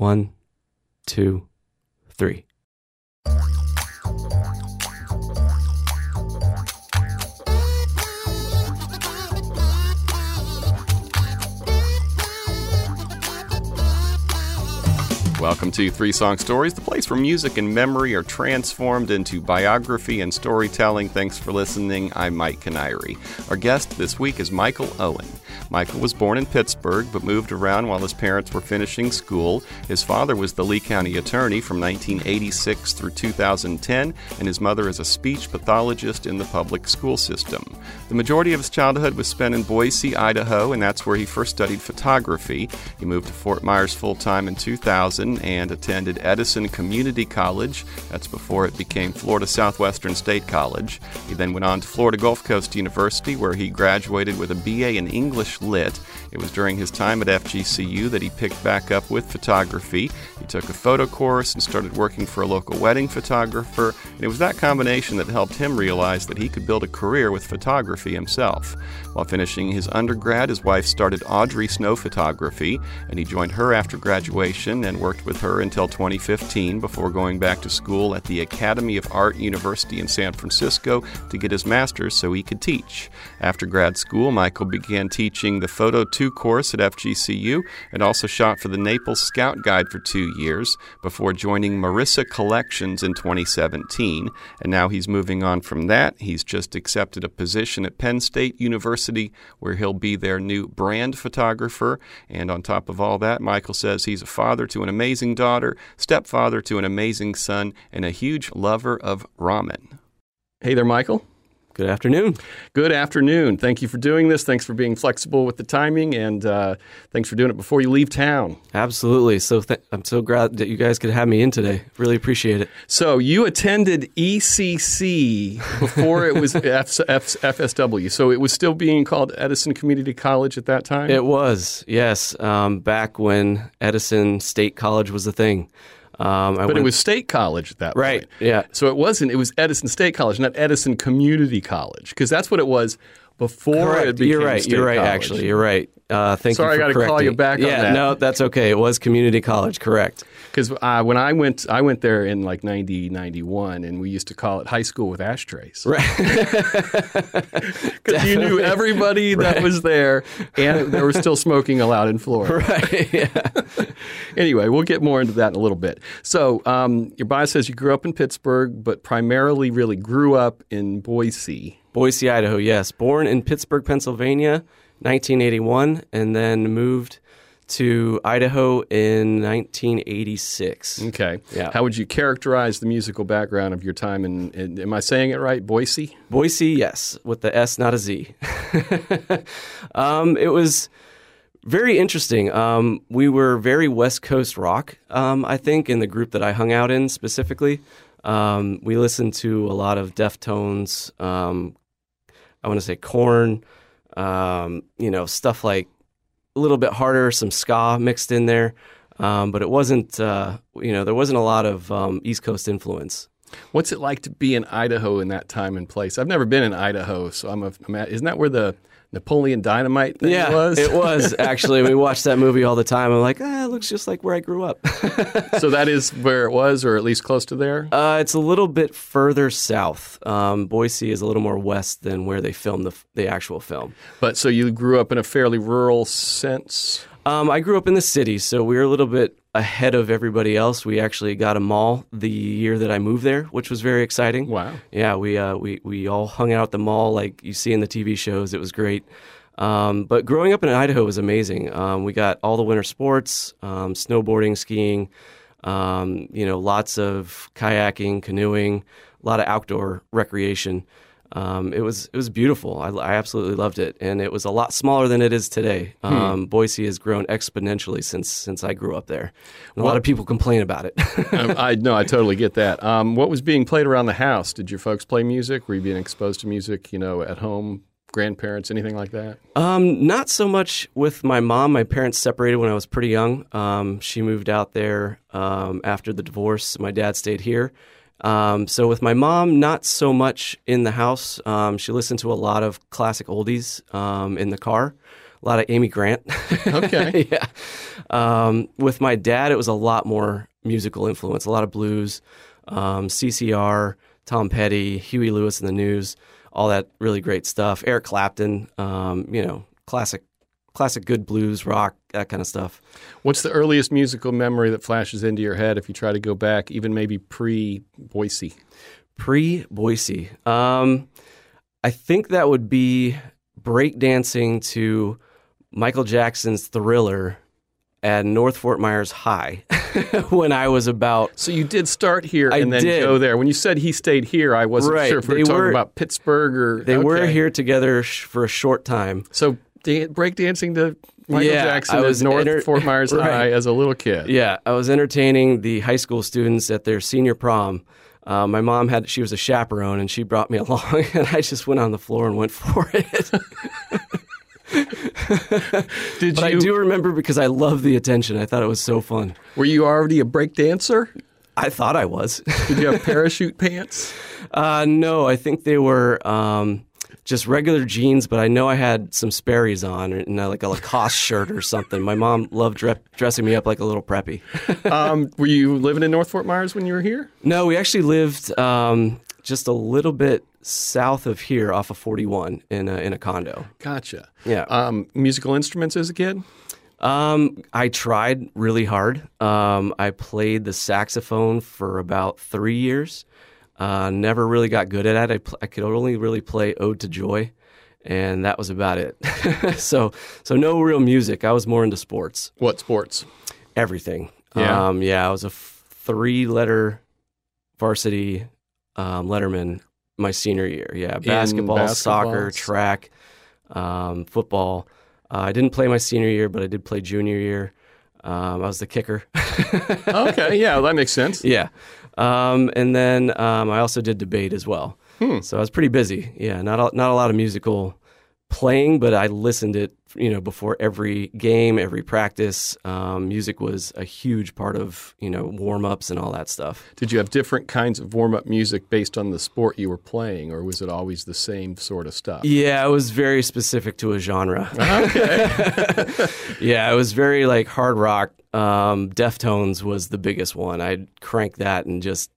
One, two, three. Welcome to Three Song Stories, the place where music and memory are transformed into biography and storytelling. Thanks for listening. I'm Mike Canary. Our guest this week is Michael Owen. Michael was born in Pittsburgh but moved around while his parents were finishing school. His father was the Lee County attorney from 1986 through 2010, and his mother is a speech pathologist in the public school system. The majority of his childhood was spent in Boise, Idaho, and that's where he first studied photography. He moved to Fort Myers full time in 2000 and attended Edison Community College. That's before it became Florida Southwestern State College. He then went on to Florida Gulf Coast University, where he graduated with a BA in English Lit. It was during his time at FGCU that he picked back up with photography. He took a photo course and started working for a local wedding photographer, and it was that combination that helped him realize that he could build a career with photography himself. While finishing his undergrad, his wife started Audrey Snow Photography, and he joined her after graduation and worked with her until 2015 before going back to school at the Academy of Art University in San Francisco to get his master's so he could teach. After grad school, Michael began teaching the Photo 2 course at FGCU and also shot for the Naples Scout Guide for two years before joining Marissa Collections in 2017. And now he's moving on from that. He's just accepted a position at Penn State University where he'll be their new brand photographer. And on top of all that, Michael says he's a father to an amazing daughter, stepfather to an amazing son, and a huge lover of ramen. Hey there, Michael. Good afternoon. Good afternoon. Thank you for doing this. Thanks for being flexible with the timing, and uh, thanks for doing it before you leave town. Absolutely. So th- I'm so glad that you guys could have me in today. Really appreciate it. So you attended ECC before it was F- F- FSW. So it was still being called Edison Community College at that time. It was yes, um, back when Edison State College was a thing. Um, but went, it was State College at that right, point. Yeah. So it wasn't. It was Edison State College, not Edison Community College, because that's what it was before Correct. it became You're right. State you're right. College. Actually, you're right. Uh, thank Sorry, you. Sorry, I got to call you back yeah, on that. no, that's okay. It was community college, correct? Because uh, when I went, I went there in like 90, 91, and we used to call it high school with ashtrays. Right. Because you knew everybody that Right. was there, and there was still smoking allowed in Florida. right. Yeah. Anyway, we'll get more into that in a little bit. So, um, your bio says you grew up in Pittsburgh, but primarily really grew up in Boise. Boise, Idaho. Yes, born in Pittsburgh, Pennsylvania, 1981, and then moved to Idaho in 1986. Okay. Yeah. How would you characterize the musical background of your time in, in am I saying it right? Boise? Boise, yes, with the S, not a Z. um, it was very interesting. Um, we were very West Coast rock, um, I think, in the group that I hung out in specifically. Um, we listened to a lot of Deftones. Um, I want to say Korn. Um, you know, stuff like a little bit harder, some ska mixed in there. Um, but it wasn't, uh, you know, there wasn't a lot of um, East Coast influence. What's it like to be in Idaho in that time and place? I've never been in Idaho, so I'm, a, I'm at, isn't that where the Napoleon Dynamite thing yeah, was? it was actually. We watched that movie all the time. I'm like, ah, it looks just like where I grew up. so that is where it was, or at least close to there. Uh, it's a little bit further south. Um, Boise is a little more west than where they filmed the, the actual film. But so you grew up in a fairly rural sense. Um, I grew up in the city, so we were a little bit ahead of everybody else. We actually got a mall the year that I moved there, which was very exciting. Wow. Yeah, we uh, we we all hung out at the mall like you see in the TV shows. It was great. Um, but growing up in Idaho was amazing. Um, we got all the winter sports, um, snowboarding, skiing, um, you know, lots of kayaking, canoeing, a lot of outdoor recreation. Um, it was it was beautiful. I, I absolutely loved it, and it was a lot smaller than it is today. Um, Boise has grown exponentially since since I grew up there. And a lot of people complain about it. um, I no, I totally get that. Um, what was being played around the house? Did your folks play music? Were you being exposed to music? You know, at home, grandparents, anything like that? Um, not so much with my mom. My parents separated when I was pretty young. Um, she moved out there um, after the divorce. My dad stayed here. Um, so with my mom, not so much in the house. Um, she listened to a lot of classic oldies um, in the car, a lot of Amy Grant. Okay. yeah. Um, with my dad, it was a lot more musical influence, a lot of blues, um, CCR, Tom Petty, Huey Lewis and the News, all that really great stuff. Eric Clapton, um, you know, classic, classic good blues, rock, that kind of stuff. What's the earliest musical memory that flashes into your head if you try to go back, even maybe pre Boise? Pre Boise. Um, I think that would be breakdancing to Michael Jackson's Thriller at North Fort Myers High when I was about. So you did start here I and then did. go there. When you said he stayed here, I wasn't Right. sure if we They were talking about Pittsburgh or They were here together sh- for a short time. So da- breakdancing to Michael Yeah, Jackson I was North enter- Fort Myers Right. High as a little kid. Yeah, I was entertaining the high school students at their senior prom. Uh, my mom had she was a chaperone and she brought me along, and I just went on the floor and went for it. Did but I do remember because I loved the attention. I thought it was so fun. Were you already a break dancer? I thought I was. Did you have parachute pants? uh, no, I think they were um, just regular jeans, but I know I had some Sperry's on and uh, like a Lacoste shirt or something. My mom loved dre- dressing me up like a little preppy. Um, were you living in North Fort Myers when you were here? No, we actually lived um, just a little bit south of here, off of 41, in a, in a condo. Gotcha. Yeah. Um, musical instruments as a kid? Um, I tried really hard. Um, I played the saxophone for about three years. Uh, never really got good at it. I, pl- I could only really play "Ode to Joy," and that was about it. so, so no real music. I was more into sports, What sports? everything. Yeah. um, yeah. I was a f- three-letter varsity um, letterman my senior year. Yeah, basketball, basketball, soccer, track, um, football. Uh, I didn't play my senior year, but I did play junior year. Um, I was the kicker. Okay, yeah, that makes sense. yeah, um, and then um, I also did debate as well. Hmm. So I was pretty busy. Yeah, not a, not a lot of musical playing, but I listened it. You know, before every game, every practice, um, music was a huge part of you know warm ups and all that stuff. Did you have different kinds of warm up music based on the sport you were playing, or was it always the same sort of stuff? Yeah, it was very specific to a genre. Okay. yeah, it was very like hard rock. Um, Deftones was the biggest one. I'd crank that and just,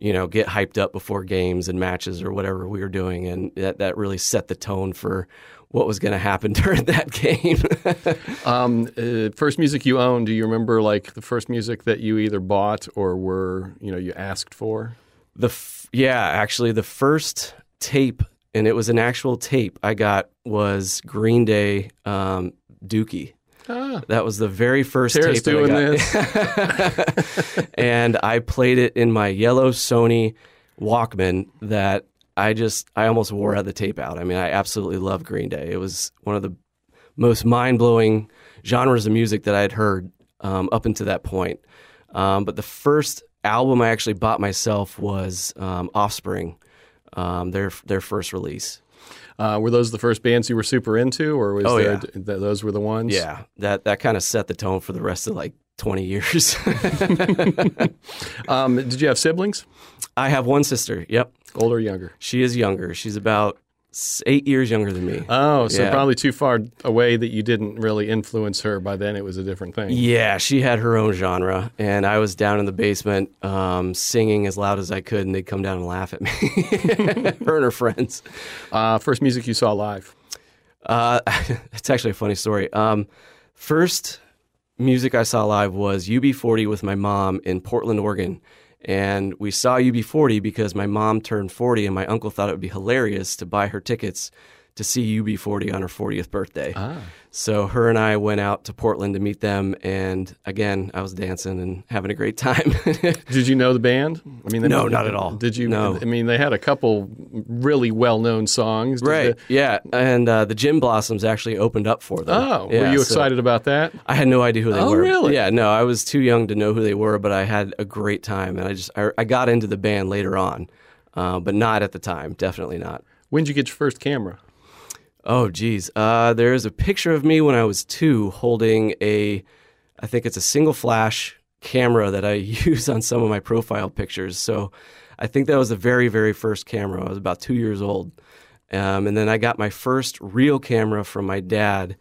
you know, get hyped up before games and matches or whatever we were doing, and that that really set the tone for what was going to happen during that game. Um, uh, first music you owned, do you remember like the first music that you either bought or were, you know, you asked for? the f- yeah, actually, the first tape, and it was an actual tape I got was Green Day, um, Dookie. Ah, That was the very first Tara's tape that I doing got. and I played it in my yellow Sony Walkman that I just I almost wore out the tape out. I mean, I absolutely love Green Day. It was one of the most mind blowing genres of music that I had heard um, up until that point. Um, but the first album I actually bought myself was um, Offspring, um, their their first release. Uh, were those the first bands you were super into, or was Oh, there yeah. th- those were the ones? Yeah, that that kind of set the tone for the rest of like twenty years. Um, did you have siblings, I have one sister. Yep. older or younger? She is younger. She's about eight years younger than me. Oh, so Yeah. probably too far away that you didn't really influence her. By then, it was a different thing. yeah, she had her own genre, and I was down in the basement um, singing as loud as I could, and they'd come down and laugh at me. her and her friends. Uh, first music you saw live. Uh, it's actually a funny story. Um, first music I saw live was UB40 with my mom in Portland, Oregon. And we saw UB40 because my mom turned 40 and my uncle thought it would be hilarious to buy her tickets to see UB40 on her 40th birthday. Ah. So her and I went out to Portland to meet them. And again, I was dancing and having a great time. Did you know the band? I mean, they- No, not at all. Did you? No. I mean, they had a couple really well-known songs. Did right. the- yeah. And uh, the Gin Blossoms actually opened up for them. oh, Yeah, were you so- excited about that? I had no idea who they Oh, were. really? Yeah, no, I was too young to know who they were, but I had a great time, and I just I, I got into the band later on, uh, but not at the time. Definitely not. When did you get your first camera? Oh, geez, uh, there is a picture of me when I was two holding a, I think it's a single flash camera that I use on some of my profile pictures. So, I think that was the very very first camera. I was about two years old, um, and then I got my first real camera from my dad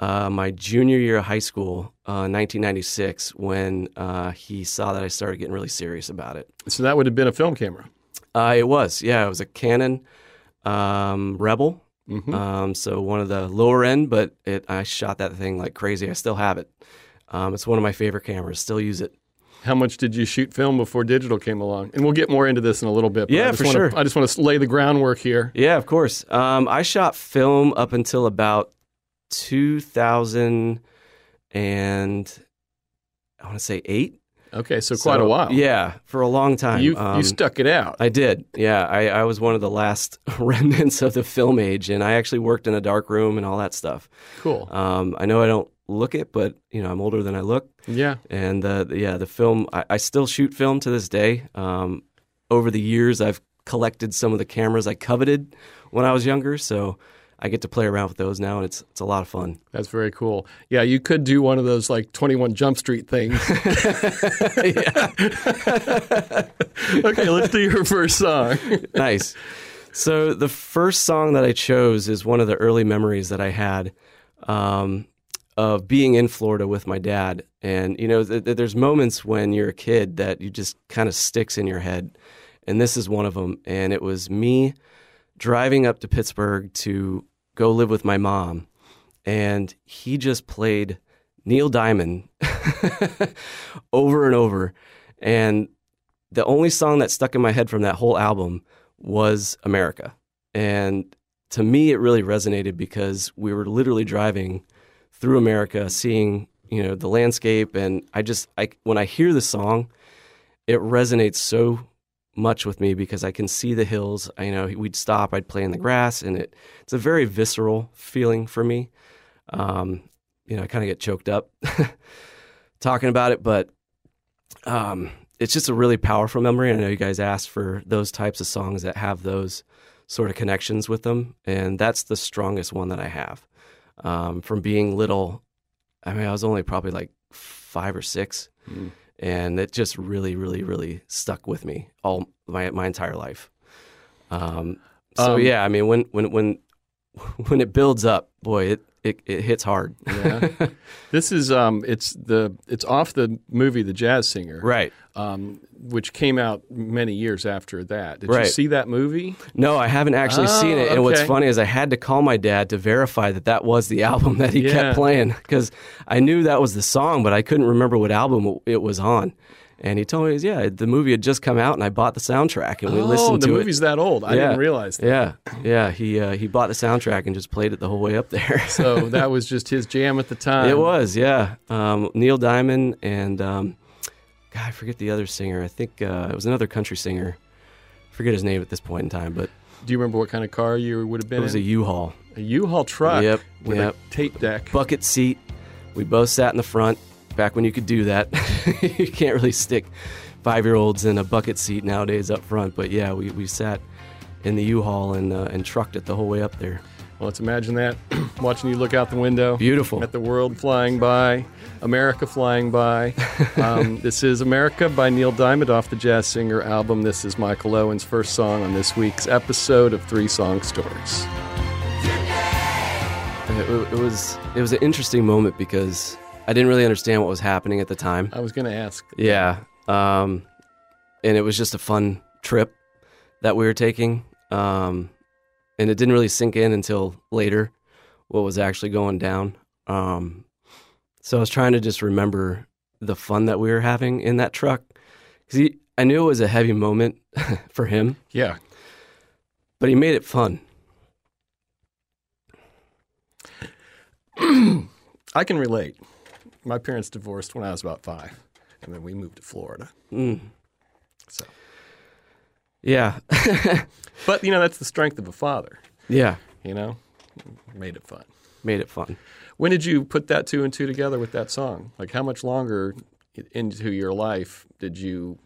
uh, my junior year of high school, uh, 1996, when uh, he saw that I started getting really serious about it. So that would have been a film camera. Uh, it was, yeah, it was a Canon um, Rebel. Mhm. Um, so one of the lower end, but it, I shot that thing like crazy. I still have it. Um, it's one of my favorite cameras. Still use it. How much did you shoot film before digital came along? And we'll get more into this in a little bit. but Yeah, I just for wanna, sure. I just want to lay the groundwork here. Yeah, of course. Um, I shot film up until about 2000 and I want to say eight. Okay, so quite a while. Yeah, for a long time. You Um, you stuck it out. I did. Yeah, I, I was one of the last remnants of the film age, and I actually worked in a dark room and all that stuff. cool. Um, I know I don't look it, but you know I'm older than I look, yeah. and uh, yeah, the film. I, I still shoot film to this day. Um, over the years, I've collected some of the cameras I coveted when I was younger, so I get to play around with those now, and it's it's a lot of fun. That's very cool. Yeah, you could do one of those like 21 Jump Street things. okay, let's do your first song. nice. So the first song that I chose is one of the early memories that I had um, of being in Florida with my dad. And you know, th- th- there's moments when you're a kid that you just kind of sticks in your head, and this is one of them. And it was me driving up to Pittsburgh to go live with my mom, and he just played Neil Diamond over and over, and the only song that stuck in my head from that whole album was America. And to me, it really resonated because we were literally driving through America, seeing, you know, the landscape. And I just, I, when I hear the song, it resonates so much with me because I can see the hills. I, you know, we'd stop, I'd play in the grass, and it, it's a very visceral feeling for me. Um, you know, I kind of get choked up talking about it, but um, it's just a really powerful memory. And I know you guys asked for those types of songs that have those sort of connections with them, and that's the strongest one that I have. Um, from being little, I mean, I was only probably like five or six, Mm. And it just really, really, really stuck with me all my my entire life. Um, so Um, yeah, I mean, when when when when it builds up, boy, it it, it hits hard. Yeah. This is um, it's the it's off the movie The Jazz Singer, right. um, which came out many years after that. Did you see that movie? No, I haven't actually Oh, seen it. And what's funny is I had to call my dad to verify that that was the album that he Yeah. kept playing because I knew that was the song, but I couldn't remember what album it was on. And he told me, yeah, the movie had just come out, and I bought the soundtrack, and we oh, listened to it. Oh, the movie's that old. I Yeah. didn't realize that. Yeah, yeah. He uh, he bought the soundtrack and just played it the whole way up there. So that was just his jam at the time. it was, yeah. Um, Neil Diamond and um, God, I forget the other singer. I think uh, it was another country singer. I forget his name at this point in time, but Do you remember what kind of car you would have been it was a in? U-Haul. A U-Haul truck Yep, with yep. a tape deck. bucket seat. We both sat in the front back when you could do that. you can't really stick five year olds in a bucket seat nowadays up front, but yeah, we, we sat in the U-Haul and uh, and trucked it the whole way up there. Well, let's imagine that. Watching you look out the window. Beautiful. At the world flying by, America flying by. Um, this is America by Neil Diamond off the Jazz Singer album. This is Michael Owen's first song on this week's episode of Three Song Stories. It, it was it was an interesting moment because I didn't really understand what was happening at the time. I was going to ask. Yeah, um, and it was just a fun trip that we were taking, um, and it didn't really sink in until later what was actually going down. Um, so I was trying to just remember the fun that we were having in that truck because I knew it was a heavy moment for him, Yeah. but he made it fun. I can relate. My parents divorced when I was about five, and then we moved to Florida. Mm. So, Yeah, but you know that's the strength of a father. yeah, You know, made it fun. made it fun. When did you put that two and two together with that song? Like, how much longer into your life did you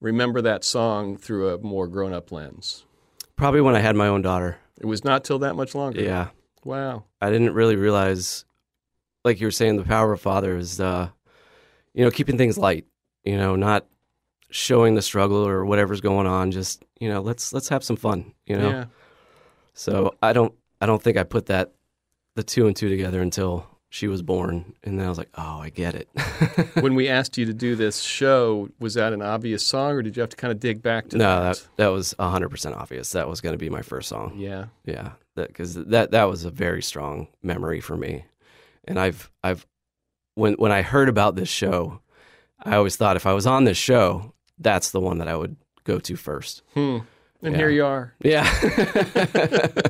remember that song through a more grown-up lens? Probably when I had my own daughter. It was not till that much longer. Yeah. Wow. I didn't really realize, like you were saying, the power of father is, uh, you know, keeping things light. You know, not showing the struggle or whatever's going on. Just you know, let's let's have some fun. You know. Yeah. So I don't I don't think I put that the two and two together until she was born, and then I was like, oh, I get it. when we asked you to do this show, was that an obvious song, or did you have to kind of dig back to no, that? that that was hundred percent obvious. That was going to be my first song. Yeah. Yeah, because that, that was a very strong memory for me, and I've I've when when I heard about this show, I always thought if I was on this show, that's the one that I would go to first. Hmm. And Yeah. here you are. Yeah,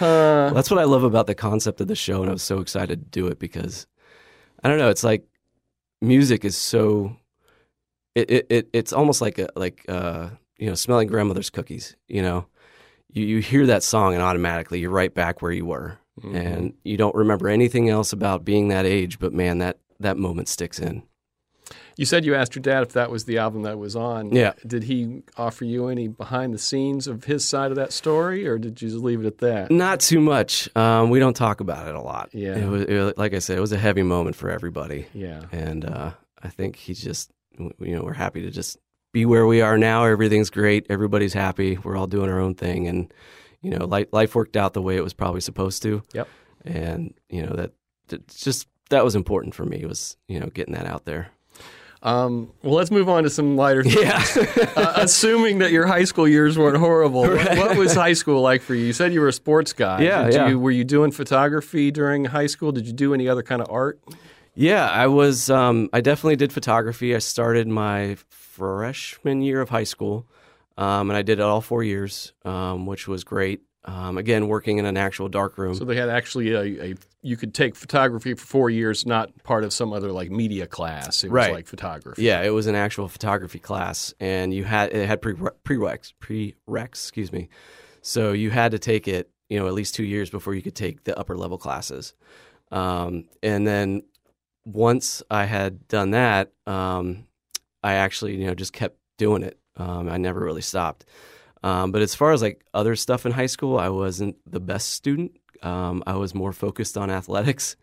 Uh, that's what I love about the concept of the show, and I was so excited to do it because I don't know, it's like music is so it it, it it's almost like a like uh you know smelling grandmother's cookies. You know, you you hear that song and automatically you're right back where you were. Mm-hmm. and you don't remember anything else about being that age but man that that moment sticks in you said you asked your dad if that was the album that was on. Yeah. Did he offer you any behind the scenes of his side of that story, or did you just leave it at that? not too much um, we don't talk about it a lot Yeah. it was, it like i said it was a heavy moment for everybody Yeah. and uh, i think he's just you know we're happy to just be where we are now everything's great everybody's happy we're all doing our own thing and you know life, life worked out the way it was probably supposed to Yep. and you know that it's just that was important for me was you know getting that out there Um, well, let's move on to some lighter things. yeah uh, assuming that your high school years weren't horrible, what, what was high school like for you? You said you were a sports guy. Yeah, Did yeah. You, were you doing photography during high school? Did you do any other kind of art? Yeah, I was. Um, I definitely did photography. I started my freshman year of high school, um, and I did it all four years, um, which was great. Um, again, working in an actual dark room. So they had actually a, a you could take photography for four years, not part of some other like media class. It was Right. like photography. yeah, it was an actual photography class, and you had it had pre prereqs prereqs. Excuse me. So you had to take it, you know, at least two years before you could take the upper level classes. Um, and then once I had done that, um, I actually, you know, just kept doing it. Um, I never really stopped. Um, but as far as like other stuff in high school, I wasn't the best student. Um, I was more focused on athletics,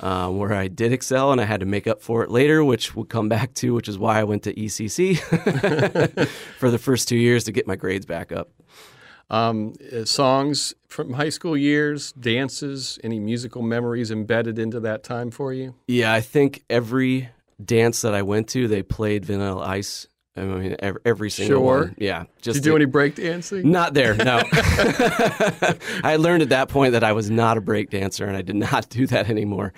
um, where I did excel and I had to make up for it later, which we'll come back to, which is why I went to ECC for the first two years to get my grades back up. Um, uh, songs from high school years, dances, any musical memories embedded into that time for you? Yeah, I think every dance that I went to, they played Vanilla Ice. I mean, every, every single Sure. one. Yeah, just Did you do to- any break dancing? Not there, no. I learned at that point that I was not a break dancer, and I did not do that anymore.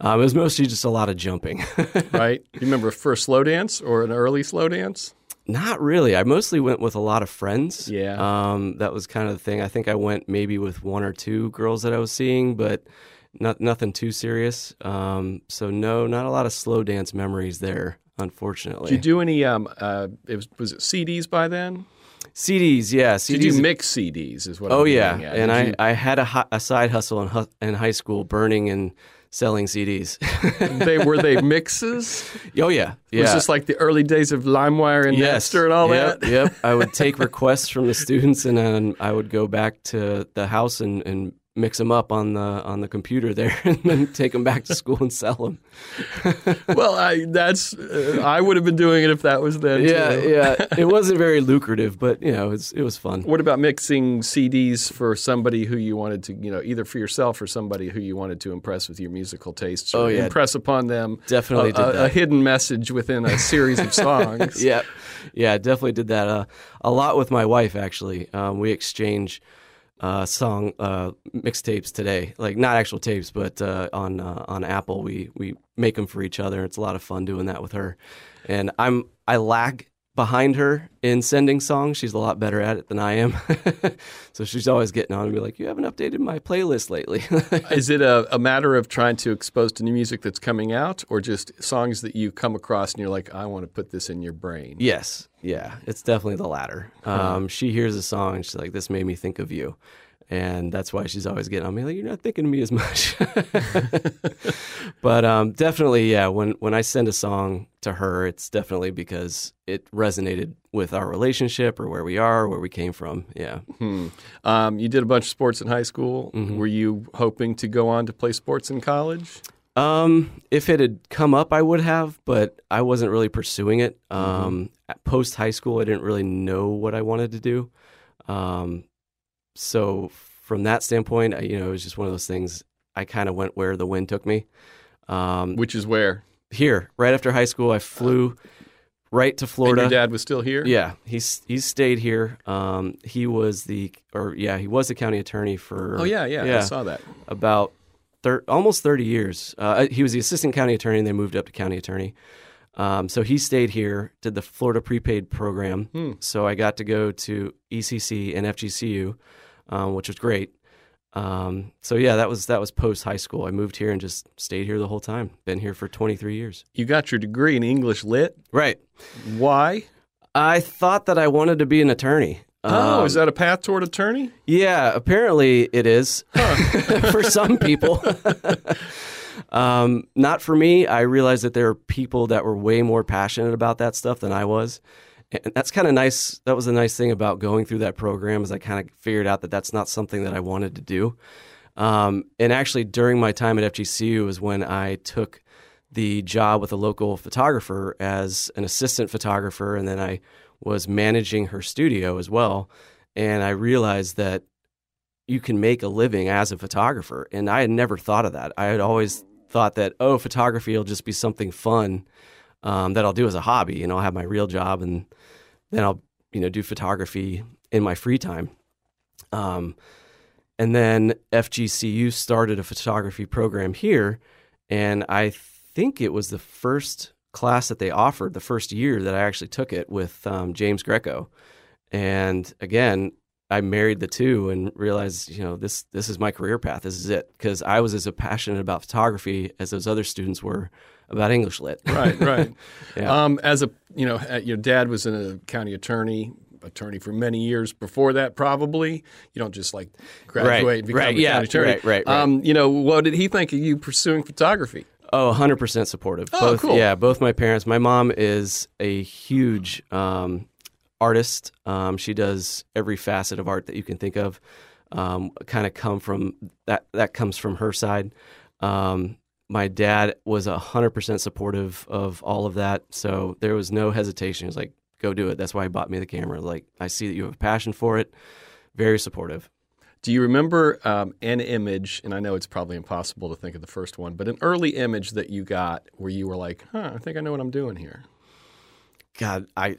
Um, it was mostly just a lot of jumping. right? You remember a first slow dance or an early slow dance? not really. I mostly went with a lot of friends. Yeah. Um, that was kind of the thing. I think I went maybe with one or two girls that I was seeing, but not nothing too serious. Um, so no, not a lot of slow dance memories there, unfortunately. Did you do any? Um, uh, it was, was it CDs by then? CDs, yeah, CDs. Did you mix CDs? Is what? Oh I'm yeah, and Did I, you- I had a, a side hustle in, hu- in high school, burning and selling CDs. they were they mixes? oh yeah, yeah. Was this like the early days of LimeWire and yes. Napster and all yep, that? Yep. I would take requests from the students, and then I would go back to the house and, and mix them up on the on the computer there, and then take them back to school and sell them. well, I that's uh, I would have been doing it if that was then. Yeah, yeah. It wasn't very lucrative, but you know, it was, it was fun. What about mixing CDs for somebody who you wanted to, you know, either for yourself or somebody who you wanted to impress with your musical tastes? Or Oh, yeah. impress upon them. Definitely a, did a- a hidden message within a series of songs. yeah, yeah, definitely did that uh, a lot with my wife. Actually, um, we exchange uh, song uh, mixtapes today, like not actual tapes, but uh, on uh, on Apple, we we make them for each other. It's a lot of fun doing that with her, and I'm I lag behind her in sending songs. She's a lot better at it than I am, so she's always getting on and be like, "You haven't updated my playlist lately." Is it a, a matter of trying to expose to new music that's coming out, or just songs that you come across and you're like, I want to put this in your brain? Yes, yeah, it's definitely the latter. Um, she hears a song and she's like, "This made me think of you," and that's why she's always getting on me like, "You're not thinking of me as much." but um, definitely, yeah. When when I send a song to her, it's definitely because it resonated with our relationship or where we are, or where we came from. Yeah. Hmm. Um, you did a bunch of sports in high school. Mm-hmm. Were you hoping to go on to play sports in college? Um, if it had come up, I would have, but I wasn't really pursuing it. Um, post high school, I didn't really know what I wanted to do. Um, so from that standpoint, I, you know, it was just one of those things. I kind of went where the wind took me. Um, Which is where? here, right after high school, I flew right to And Florida. your dad was still here? Yeah, he's he's stayed here. Um, he was the or yeah, he was the county attorney for Oh, yeah, yeah. I saw that. about thir- almost 30 years. Uh, he was the assistant county attorney, and they moved up to county attorney. Um, so he stayed here, did the Florida prepaid program. Hmm. So I got to go to ECC and FGCU, um, which was great. Um, so yeah, that was that was post high school. I moved here and just stayed here the whole time. Been here for 23 years. You got your degree in English Lit. Right. Why? I thought that I wanted to be an attorney. Oh, Um, is that a path toward attorney? Yeah, apparently it is for some people. um, not for me. I realized that there are people that were way more passionate about that stuff than I was. And that's kind of nice. That was a nice thing about going through that program is I kind of figured out that that's not something that I wanted to do. Um, and actually, during my time at FGCU was when I took the job with a local photographer as an assistant photographer, and then I was managing her studio as well. And I realized that you can make a living as a photographer. And I had never thought of that. I had always thought that, oh, photography will just be something fun um, that I'll do as a hobby. and I'll have my real job and then I'll, you know, do photography in my free time. Um, and then FGCU started a photography program here. And I think it was the first class that they offered, the first year that I actually took it with um, James Greco. And again, I married the two and realized, you know, this this is my career path. This is it because I was as passionate about photography as those other students were about English lit. Right, right. Yeah. um, as a you know, your dad was in a county attorney, attorney for many years before that. Probably you don't just like graduate Right, and become right, a yeah, county attorney. right, right, right. Um, you know, what did he think of you pursuing photography? Oh, 100% supportive. Oh, both, cool. Yeah, both my parents. My mom is a huge um, artist. Um, she does every facet of art that you can think of. Um, kind of come from that. That comes from her side. Um, my dad was 100% supportive of all of that. So there was no hesitation. He was like, go do it. That's why he bought me the camera. Like, I see that you have a passion for it. Very supportive. Do you remember um, an image? And I know it's probably impossible to think of the first one, but an early image that you got where you were like, "Huh, I think I know what I'm doing here." God, I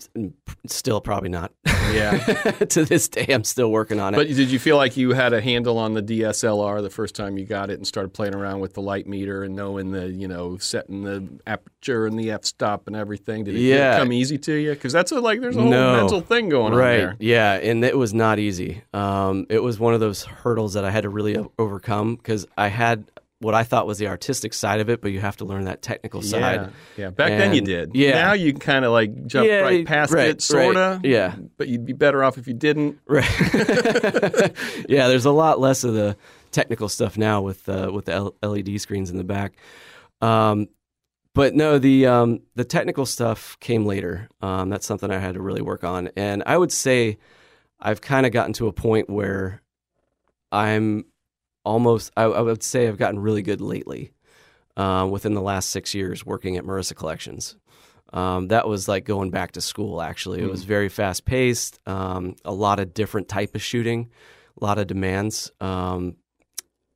still probably not. Yeah. to this day, I'm still working on it. But did you feel like you had a handle on the DSLR the first time you got it and started playing around with the light meter and knowing the, you know, setting the aperture and the f stop and everything? Did it Yeah. come easy to you? Because that's a, like there's a whole No. mental thing going right. on there. Yeah, and it was not easy. Um, it was one of those hurdles that I had to really overcome because I had what I thought was the artistic side of it, but you have to learn that technical side. yeah. Back then you did. yeah. Now you can kind of like jump Yeah, right past right, it, sort of. right. Yeah. But you'd be better off if you didn't. Right. yeah, there's a lot less of the technical stuff now with uh, with the L- LED screens in the back. Um, but no, the um, the technical stuff came later. Um, that's something I had to really work on, and I would say I've kind of gotten to a point where I'm almost. I, I would say I've gotten really good lately. Uh, within the last six years, working at Marissa Collections, um, that was like going back to school. Actually, it was very fast paced. Um, a lot of different type of shooting, a lot of demands um,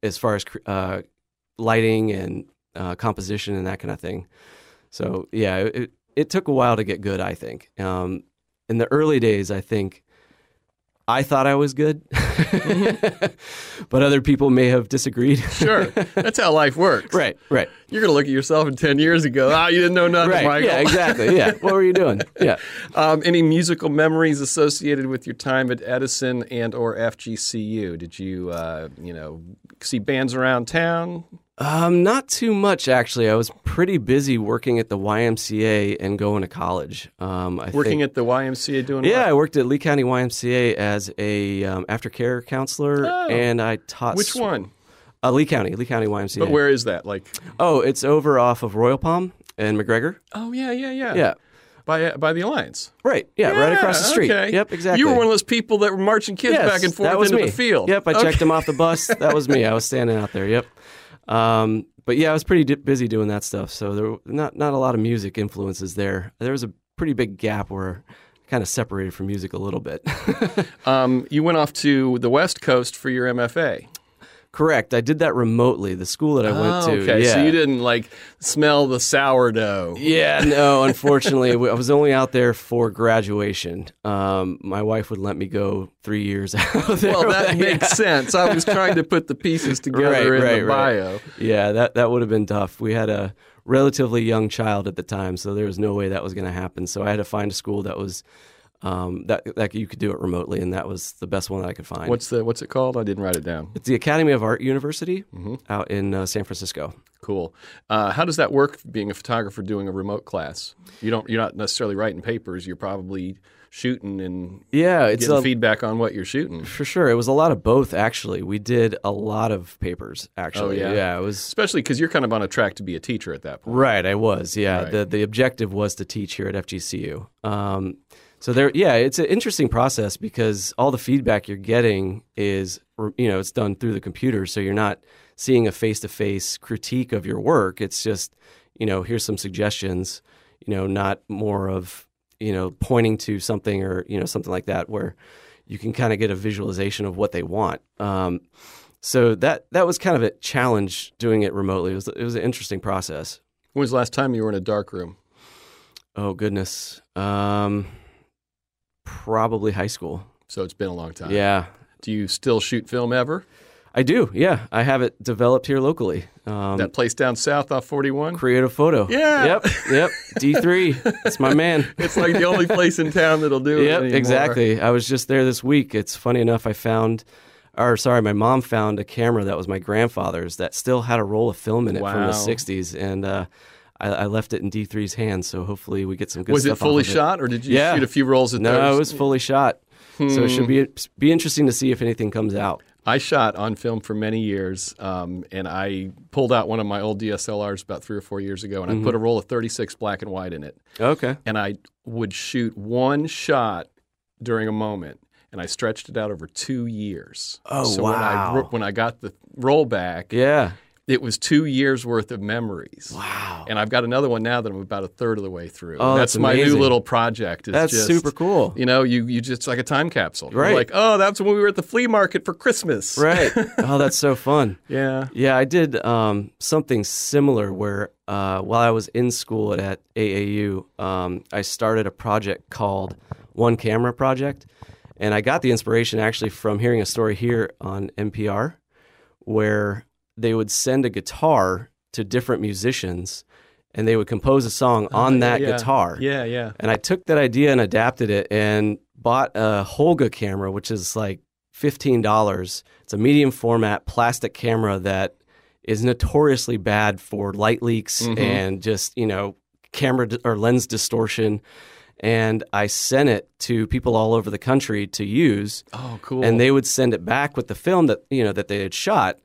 as far as uh, lighting and uh, composition and that kind of thing. So yeah, it, it took a while to get good. I think um, in the early days, I think I thought I was good, but other people may have disagreed. Sure. That's how life works. right, right, You're going to look at yourself in 10 years and go, ah, you didn't know nothing, right. Michael. Yeah, exactly. Yeah. What were you doing? Yeah. Um, any musical memories associated with your time at Edison and or FGCU? Did you, uh, you know, see bands around town? Um, not too much actually. I was pretty busy working at the YMCA and going to college. Um, I Working think, at the YMCA doing yeah, what? I worked at Lee County YMCA as a um, aftercare counselor, Oh. and I taught Which sw- one? Uh, Lee County, Lee County YMCA. But where is that? Like, Oh, it's over off of Royal Palm and McGregor. oh yeah, yeah, yeah, Yeah, By uh, by the Alliance. right. Yeah, right across the street. okay. Yep, exactly. You were one of those people that were marching kids Yes, back and forth into me. the field. Yep, I Okay. checked them off the bus. That was me. I was standing out there. Yep. Um, but yeah, I was pretty di- busy doing that stuff. So there were not not a lot of music influences there. There was a pretty big gap where I kind of separated from music a little bit. Um, you went off to the West Coast for your MFA. Correct. I did that remotely. The school that I went Oh, to. okay, Yeah. so you didn't like smell the sourdough. Yeah, no, unfortunately, I was only out there for graduation. Um, my wife would let me go three years out there. Well, that Yeah. makes sense. I was trying to put the pieces together Right, in right, the right. bio. Yeah, that, that would have been tough. We had a relatively young child at the time, so there was no way that was going to happen. So I had to find a school that was um, that that you could do it remotely, and that was the best one that I could find. What's the what's it called? I didn't write it down. it's the Academy of Art University Mm-hmm. out in uh, San Francisco. Cool. Uh, how does that work? Being a photographer doing a remote class, you don't you're not necessarily writing papers. You're probably shooting and Yeah, it's getting a, feedback on what you're shooting. for sure. It was a lot of both. Actually, we did a lot of papers. Actually, Oh, yeah? yeah, it was Especially because you're kind of on a track to be a teacher at that point. Right, I was. Yeah, Right. the the objective was to teach here at FGCU. Um, so there, yeah, it's an interesting process because all the feedback you're getting is, you know, it's done through the computer, so you're not seeing a face to face critique of your work. It's just, you know, here's some suggestions. You know, not more of, you know, pointing to something or you know something like that where you can kind of get a visualization of what they want. Um, so that that was kind of a challenge doing it remotely. It was it was an interesting process. When was the last time you were in a dark room? Oh goodness. Um probably high school. So it's been a long time. Yeah. Do you still shoot film ever? I do. Yeah. I have it developed here locally. Um that place down south off 41? creative photo. Yeah. Yep. Yep. D3. That's my man. It's like the only place in town that'll do it. Yep, exactly. I was just there this week. It's funny enough I found or sorry, my mom found a camera that was my grandfather's that still had a roll of film in it from the 60s and uh I, I left it in D3's hands, so hopefully we get some good Was it fully of it. shot, or did you Yeah. shoot a few rolls at No, those? it was fully shot. So it should be be interesting to see if anything comes out. I shot on film for many years, um, and I pulled out one of my old DSLRs about three or four years ago, and I Mm-hmm. put a roll of 36 black and white in it. Okay. And I would shoot one shot during a moment, and I stretched it out over two years. Oh, so When I, wow. when I got the roll back, Yeah. It was two years worth of memories. Wow. And I've got another one now that I'm about a third of the way through. Oh, that's that's my new little project. Is That's just, super cool. You know, you you just like a time capsule. You're Right. like, oh, that's when we were at the flea market for Christmas. Right. oh, that's so fun. Yeah. Yeah, I did um, something similar where uh, while I was in school at AAU, um, I started a project called One Camera Project. And I got the inspiration actually from hearing a story here on NPR where they would send a guitar to different musicians and they would compose a song on that Oh, yeah. guitar. Yeah, yeah. And I took that idea and adapted it and bought a Holga camera, which is like $15. It's a medium format plastic camera that is notoriously bad for light leaks Mm-hmm. and just, you know, camera di- or lens distortion. And I sent it to people all over the country to use Oh, cool. and they would send it back with the film that you know that they had shot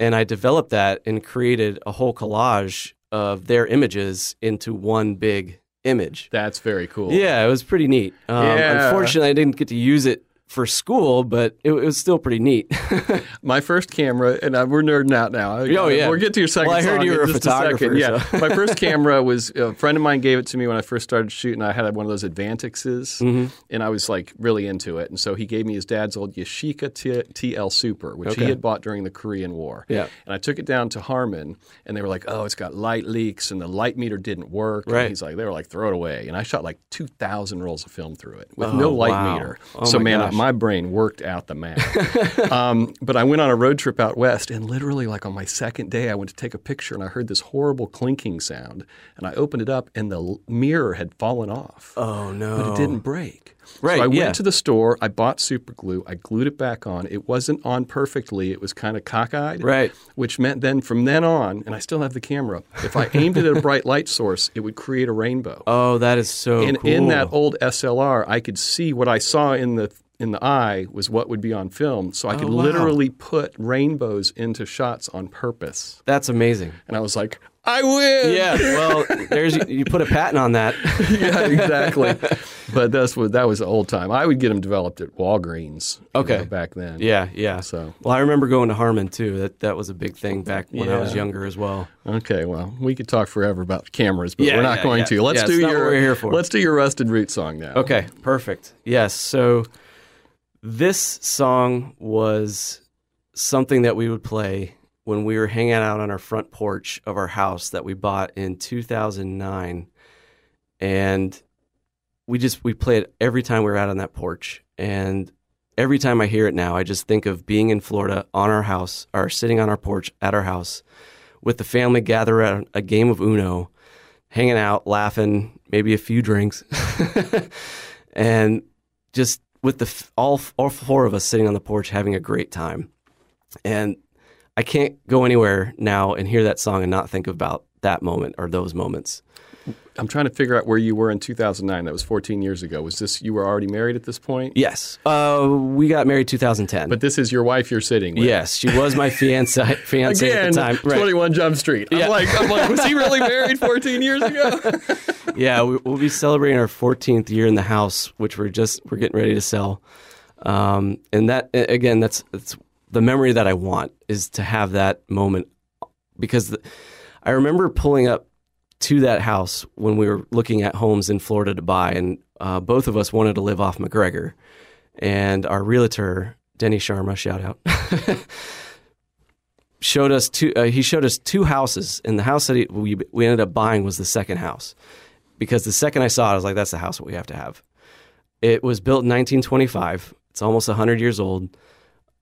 and i developed that and created a whole collage of their images into one big image that's very cool. yeah it was pretty neat um, Yeah. unfortunately i didn't get to use it for school but it, it was still pretty neat My first camera, and I, we're nerding out now. Oh, yeah. We'll get to your second Well, I heard you were a photographer, second. Yeah. so- My first camera was a friend of mine gave it to me when I first started shooting. I had one of those Advantixes, Mm-hmm. and I was like really into it. And so he gave me his dad's old Yashica T- TL Super, which Okay. he had bought during the Korean War. Yeah. And I took it down to Harmon, and they were like, "Oh, it's got light leaks, and the light meter didn't work." And Right. he's like, "They were like, throw it away." And I shot like two thousand rolls of film through it with Oh, no light wow. meter. Oh, so man, gosh. My brain worked out the math. um, but I went on a road trip out west, and literally, like on my second day, I went to take a picture, and I heard this horrible clinking sound, and I opened it up, and the l- mirror had fallen off, oh no but it didn't break. Right, So I went yeah. to the store, I bought super glue, I glued it back on. It wasn't on perfectly; it was kind of cockeyed, Right. Which meant then from then on, and I still have the camera. If I aimed it at a bright light source, it would create a rainbow oh that is so in, cool in that old SLR, I could see what I saw in the in the eye was what would be on film. So I could Oh, wow. literally put rainbows into shots on purpose. that's amazing And I was like, I win. yeah well there's you put a patent on that yeah, exactly. but that's what that was the old time. I would get them developed at Walgreens. Okay. know, back then. yeah yeah So well i remember going to harmon too that that was a big thing back when i was younger as well okay, well, we could talk forever about cameras, but Yeah, we're not yeah, going yeah. to. Let's Yeah, do your we're here for. let's do your rusted root song now. Okay, perfect. Yes. So this song was something that we would play when we were hanging out on our front porch of our house that we bought in 2009 and we just we play it every time we were out on that porch. And every time i hear it now i just think of being in florida on our house or sitting on our porch at our house with the family gathered around a game of uno hanging out laughing maybe a few drinks. And just with the all all four of us sitting on the porch having a great time and I can't go anywhere now and hear that song and not think about that moment or those moments. I'm trying to figure out where you were in 2009. That was 14 years ago. Was this you were already married at this point? Yes, uh, we got married 2010. But this is your wife you're sitting with. yes, she was my fiance fiance Again, at the time. Right. 21 Jump Street. Yeah. I'm like, I'm like, was he really married 14 years ago? Yeah, we, we'll be celebrating our 14th year in the house, which we're just we're getting ready to sell. Um, and that again, that's that's the memory that I want is to have that moment because the, I remember pulling up to that house when we were looking at homes in Florida to buy, and uh, both of us wanted to live off McGregor, and our realtor Denny Sharma, shout out. showed us two. Uh, he showed us two houses, and the house that he, we we ended up buying was the second house because the second I saw it, I was like, "That's the house that we have to have." It was built in 1925. It's almost 100 years old.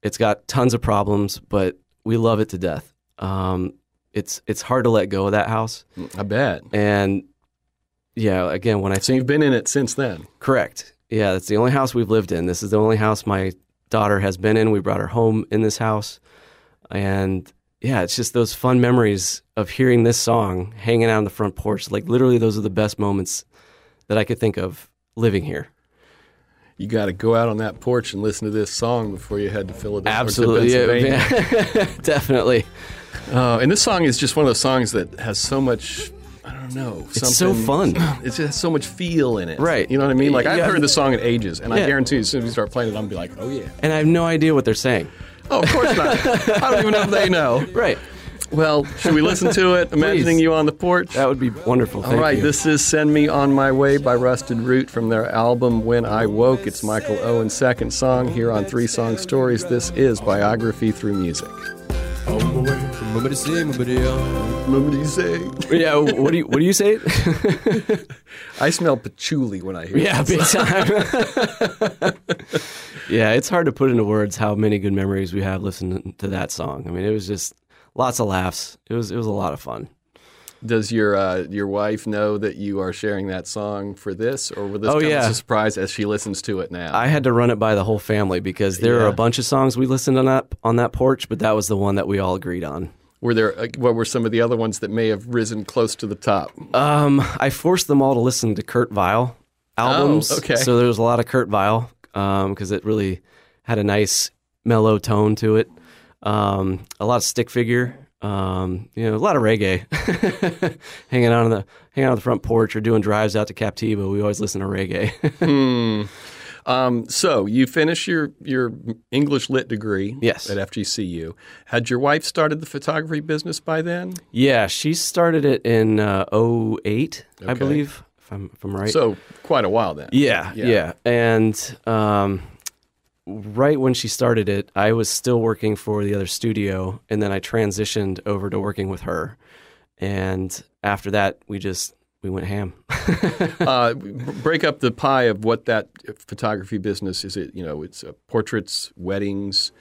It's got tons of problems, but we love it to death. Um, it's it's hard to let go of that house, I bet. and yeah, again, when I So you've been in it since then. Correct. Yeah, that's the only house we've lived in. This is the only house my daughter has been in. We brought her home in this house. And yeah, it's just those fun memories of hearing this song hanging out on the front porch. Like literally those are the best moments that I could think of living here. You got to go out on that porch and listen to this song before you head to Philadelphia. Absolutely. Yeah, yeah. Definitely. Uh, and this song is just one of those songs that has so much. I don't know. It's so fun. It just has so much feel in it. Right. You know what I mean? Like I've Yeah. heard the song in ages, and I Yeah. guarantee as soon as we start playing it, I'm gonna be like, oh yeah. And I have no idea what they're saying. Oh, of course not. I don't even know if they know. Right. Well, should we listen to it? Imagining Please. you on the porch. That would be wonderful. Thank All right, you. this is Send Me On My Way by Rusted Root from their album When I Woke. It's Michael Owen's second song here on Three Song Stories. This is Biography Through Music. What do you say? yeah. What do you What do you say? I smell patchouli when I hear it. Yeah, big time. yeah, it's hard to put into words how many good memories we have listening to that song. I mean, it was just lots of laughs. It was it was a lot of fun. Does your uh, your wife know that you are sharing that song for this, or will this Oh, come yeah. as a surprise as she listens to it now? I had to run it by the whole family because there are a bunch of songs we listened on that on that porch, but that was the one that we all agreed on. were there? Uh, what were some of the other ones that may have risen close to the top? Um, I forced them all to listen to Kurt Vile albums. Oh, okay. So there was a lot of Kurt Vile because it really had a nice mellow tone to it. Um, a lot of stick figure. Um, you know, a lot of reggae. hanging out on the hanging out on the front porch or doing drives out to Captiva. We always listen to reggae. Um, so you finished your your English lit degree Yes. at FGCU. Had your wife started the photography business by then? yeah, she started it in uh, 08, I believe, if I'm if I'm right. So quite a while then. Yeah, Yeah. yeah. And um, right when she started it, I was still working for the other studio, and then I transitioned over to working with her. And after that, we just we went ham. uh, break up the pie of what that photography business is. It you know it's uh, portraits, weddings,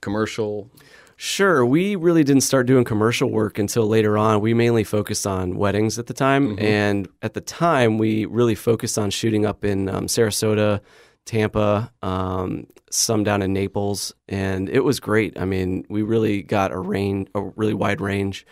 commercial. Sure, we really didn't start doing commercial work until later on. We mainly focused on weddings at the time, and at the time, we really focused on shooting up in um, Sarasota, Tampa, um, some down in Naples, and it was great. I mean, we really got a range, a really wide range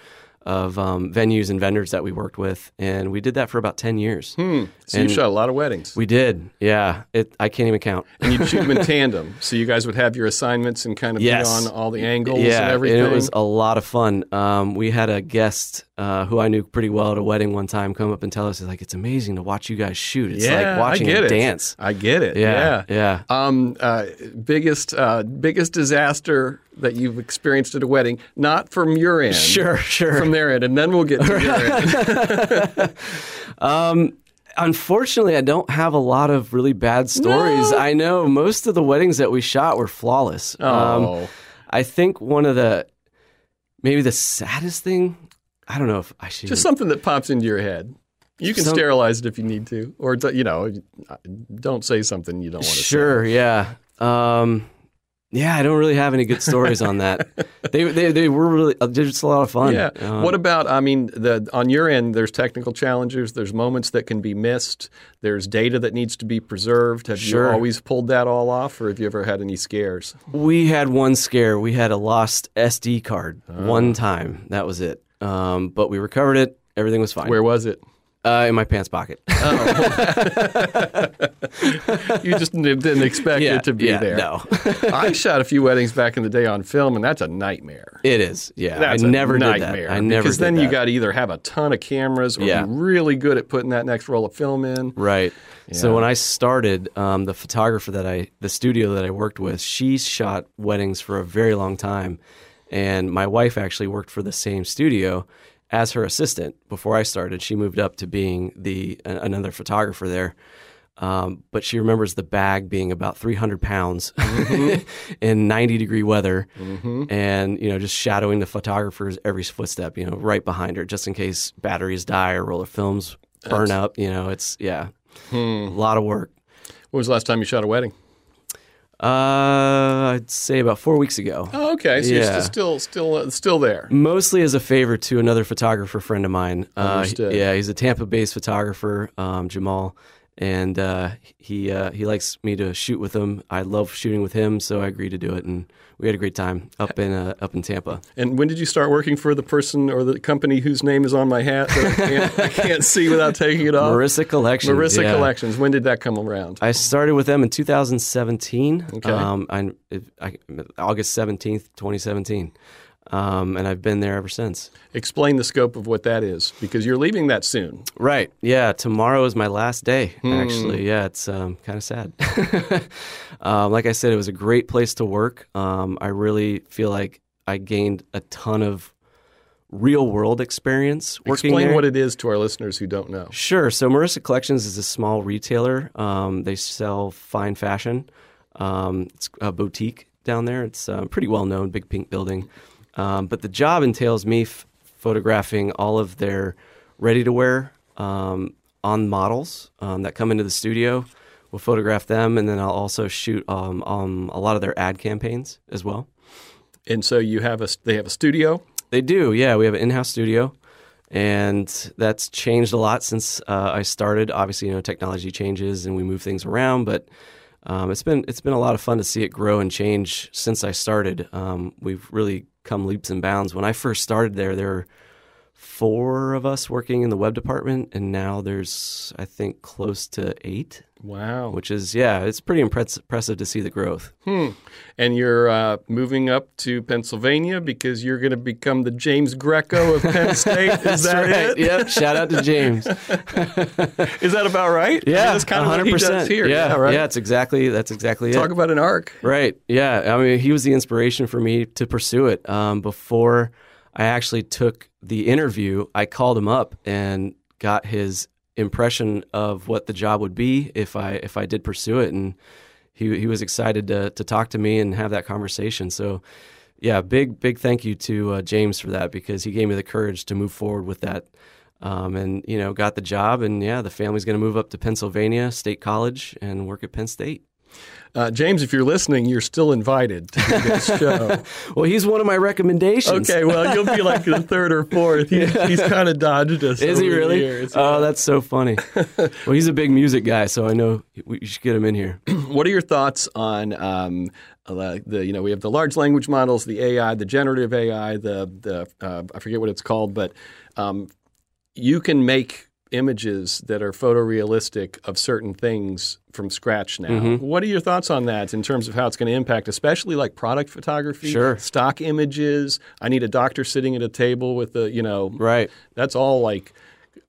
of um, venues and vendors that we worked with, and we did that for about ten years. Hmm. So And- you shot a lot of weddings. We did, yeah. It I can't even count. and you'd shoot them in tandem. So you guys would have your assignments and kind of Yes. be on all the angles yeah, and everything. it was a lot of fun. Um, we had a guest uh, who I knew pretty well at a wedding one time come up and tell us, like, it's amazing to watch you guys shoot. It's yeah, like watching I get a it. dance. I get it. Yeah, Yeah. yeah. Um, uh, biggest uh, biggest disaster that you've experienced at a wedding, not from your end, Sure, sure. from end, and then we'll get to end. Unfortunately, I don't have a lot of really bad stories. No. I know most of the weddings that we shot were flawless. Um, Oh, I think one of the maybe the saddest thing. I don't know if I should Just something that pops into your head. You can Some- sterilize it if you need to, or you know, don't say something you don't want to Sure, yeah. Um, yeah, I don't really have any good stories on that. They, they, they were really uh, they're just a lot of fun. Yeah. Um, what about? I mean, the on your end, there's technical challenges. There's moments that can be missed. There's data that needs to be preserved. Have Sure. you always pulled that all off, or have you ever had any scares? we had one scare. We had a lost SD card Ah. one time. That was it. Um, but we recovered it. Everything was fine. Where was it? Uh, in my pants pocket. You just didn't expect yeah, it to be yeah, there. No, I shot a few weddings back in the day on film, and that's a nightmare. it is. Yeah, That's I never nightmare. did that. I never because then you got to either have a ton of cameras or Yeah. be really good at putting that next roll of film in. Right. Yeah. So when I started, um, the photographer that I, the studio that I worked with, she shot weddings for a very long time, and my wife actually worked for the same studio as her assistant before I started. She moved up to being the another photographer there. Um, but she remembers the bag being about 300 pounds mm-hmm. in 90 degree weather, mm-hmm. and you know just shadowing the photographer's every footstep, you know, right behind her, just in case batteries die or roller films burn up. You know, it's yeah, a lot of work. When was the last time you shot a wedding? Uh, I'd say about four weeks ago. Oh, okay. So you're Yeah. still still uh, still there. Mostly as a favor to another photographer friend of mine. Uh, Understood. yeah, he's a Tampa-based photographer, um, Jamal, and uh, he uh, he likes me to shoot with him. I love shooting with him, so I agreed to do it, and we had a great time up in uh, up in Tampa. And when did you start working for the person or the company whose name is on my hat that I can't, I can't see without taking it off? Marissa Collections. Marissa yeah. Collections. When did that come around? I started with them in 2017. Okay. Um, I, I, August 17th, 2017. Um, and I've been there ever since. Explain the scope of what that is, because you're leaving that soon. Right. Yeah. Tomorrow is my last day, Hmm. actually. Yeah. It's um, kind of sad. um, like I said, it was a great place to work. Um, I really feel like I gained a ton of real world experience working Explain there. what it is to our listeners who don't know. Sure. So Marissa Collections is a small retailer. Um, they sell fine fashion. Um, it's a boutique down there. It's uh, pretty well known, big pink building. Um, but the job entails me f- photographing all of their ready to wear um, on models um, that come into the studio. We'll photograph them, and then I'll also shoot um, um, a lot of their ad campaigns as well. And so you have a they have a studio. They do, yeah. We have an in-house studio, and that's changed a lot since uh, I started. Obviously, you know, technology changes and we move things around, but um, it's been it's been a lot of fun to see it grow and change since I started. Um, we've really come leaps and bounds. When I first started there, there were four of us working in the web department, and now there's I think close to eight, Wow. which is yeah, it's pretty impress- impressive to see the growth. Hmm. And you're uh, moving up to Pennsylvania because you're going to become the James Greco of Penn State. Is that right. it? Yep. Shout out to James. Is that about right? I mean, Yeah, that's kind of what he does here. Yeah, right. Yeah, it's exactly that's exactly Talk it. Talk about an arc. Right. Yeah. I mean, he was the inspiration for me to pursue it. Um, before I actually took the interview, I called him up and got his impression of what the job would be if I if I did pursue it, and he he was excited to to talk to me and have that conversation. So. Yeah, big big thank you to uh, James for that because he gave me the courage to move forward with that, um, and you know got the job and yeah the family's going to move up to Pennsylvania State College and work at Penn State. Uh, James, if you're listening, you're still invited to this show. Well, he's one of my recommendations. okay, well, you'll be like the third or fourth. He, He's kind of dodged us. Is he really? years. Oh, that's so funny. well, he's a big music guy, so I know we should get him in here. What are your thoughts on um, uh, the you know we have the large language models, the AI, the generative AI, the the uh, I forget what it's called, but um, you can make images that are photorealistic of certain things from scratch now. Mm-hmm. What are your thoughts on that in terms of how it's going to impact, especially like product photography, Sure. stock images? I need a doctor sitting at a table with a you know Right. that's all like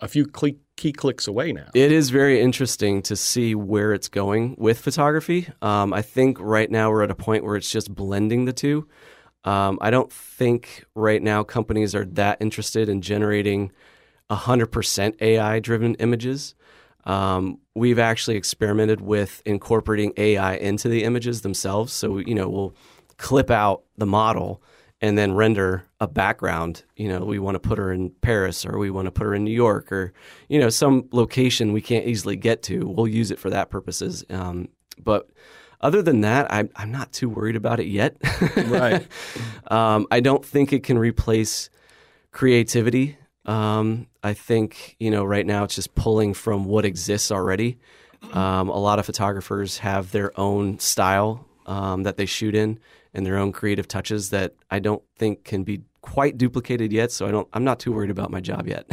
a few click, key clicks away now. It is very interesting to see where it's going with photography. Um, I think right now we're at a point where it's just blending the two. Um, I don't think right now companies are that interested in generating 100% AI driven images. Um, we've actually experimented with incorporating AI into the images themselves. So, you know, we'll clip out the model and then render a background. You know, we want to put her in Paris or we want to put her in New York or, you know, some location we can't easily get to. We'll use it for that purposes. Um, but other than that, I'm, I'm not too worried about it yet. Right. um, I don't think it can replace creativity. Um, I think, you know, right now it's just pulling from what exists already. Um, a lot of photographers have their own style um, that they shoot in and their own creative touches that I don't think can be quite duplicated yet. So I don't. I'm not too worried about my job yet.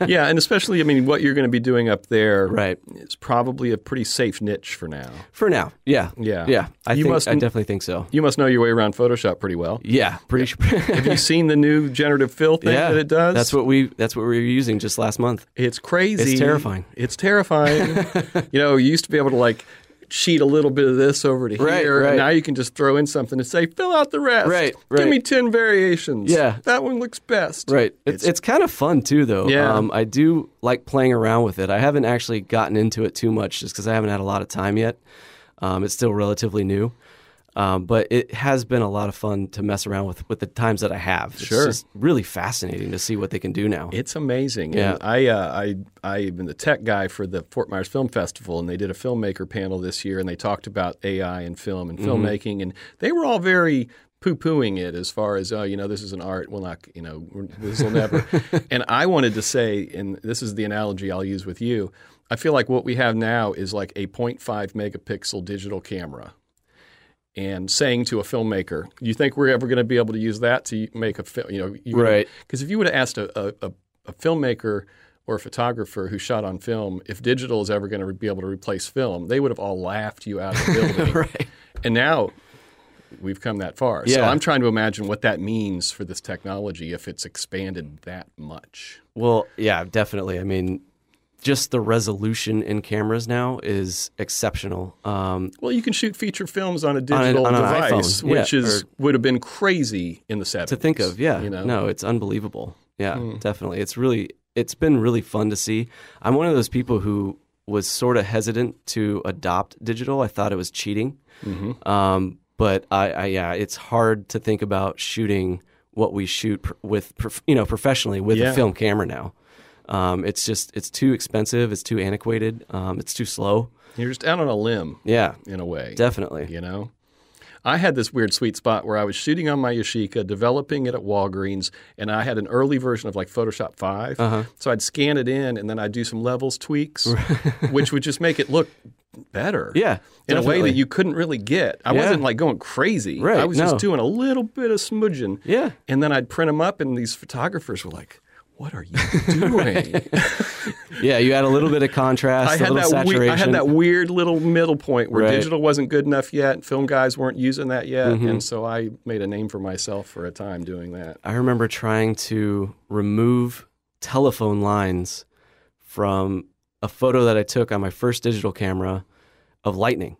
yeah, and especially, I mean, what you're going to be doing up there Right. is probably a pretty safe niche for now. For now, yeah, Yeah. yeah. I You think must- I definitely think so. You must know your way around Photoshop pretty well. Yeah, pretty sure. Have you seen the new generative fill thing yeah, that it does? That's what we. That's what we were using just last month. It's crazy. It's terrifying. It's terrifying. you know, you used to be able to like cheat a little bit of this over to Right, here, right. and now you can just throw in something and say, fill out the rest. Right, right. Give me ten variations. Yeah. that one looks best. Right. It's it's kind of fun too, though. Yeah. Um, I do like playing around with it. I haven't actually gotten into it too much just because I haven't had a lot of time yet. Um, it's still relatively new. Um, but it has been a lot of fun to mess around with with the times that I have. It's Sure. just really fascinating to see what they can do now. It's amazing. Yeah. And I, uh, I, I've been the tech guy for the Fort Myers Film Festival, and they did a filmmaker panel this year, and they talked about AI and film and Mm-hmm. filmmaking, and they were all very poo-pooing it as far as oh you know this is an art well not you know this will never and i wanted to say and this is the analogy i'll use with you i feel like what we have now is like a 0.5 megapixel digital camera and saying to a filmmaker, "You think we're ever going to be able to use that to make a film?" You know, you Right. Because if you would have asked a, a, a, filmmaker or a photographer who shot on film if digital is ever going to be able to replace film, they would have all laughed you out of the building. right. And now we've come that far. So I'm trying to imagine what that means for this technology if it's expanded that much. Well, yeah, definitely. I mean, just the resolution in cameras now is exceptional. Um, Well, you can shoot feature films on a digital on an device, iPhone, yeah, which is would have been crazy in the 70s. to think of. Yeah, you know? no, it's unbelievable. Yeah, Hmm. definitely. It's really, it's been really fun to see. I'm one of those people who was sort of hesitant to adopt digital. I thought it was cheating. Mm-hmm. Um, but I, I, yeah, it's hard to think about shooting what we shoot pr- with, prof- you know, professionally with Yeah. a film camera now. Um, it's just, it's too expensive. It's too antiquated. Um, it's too slow. You're just out on a limb Yeah, in a way. definitely. you know i had this weird sweet spot where i was shooting on my yashica developing it at walgreens and i had an early version of like photoshop 5 Uh-huh. so i'd scan it in and then i'd do some levels tweaks which would just make it look better Yeah, in a way that you couldn't really get i Yeah. wasn't like going crazy Right, i was just doing a little bit of smudging Yeah. and then i'd print them up and these photographers were like what are you doing Yeah, you add a little bit of contrast, I a had little that saturation. weird, I had that weird little middle point where Right. digital wasn't good enough yet, and film guys weren't using that yet, Mm-hmm. and so I made a name for myself for a time doing that. I remember trying to remove telephone lines from a photo that I took on my first digital camera of lightning.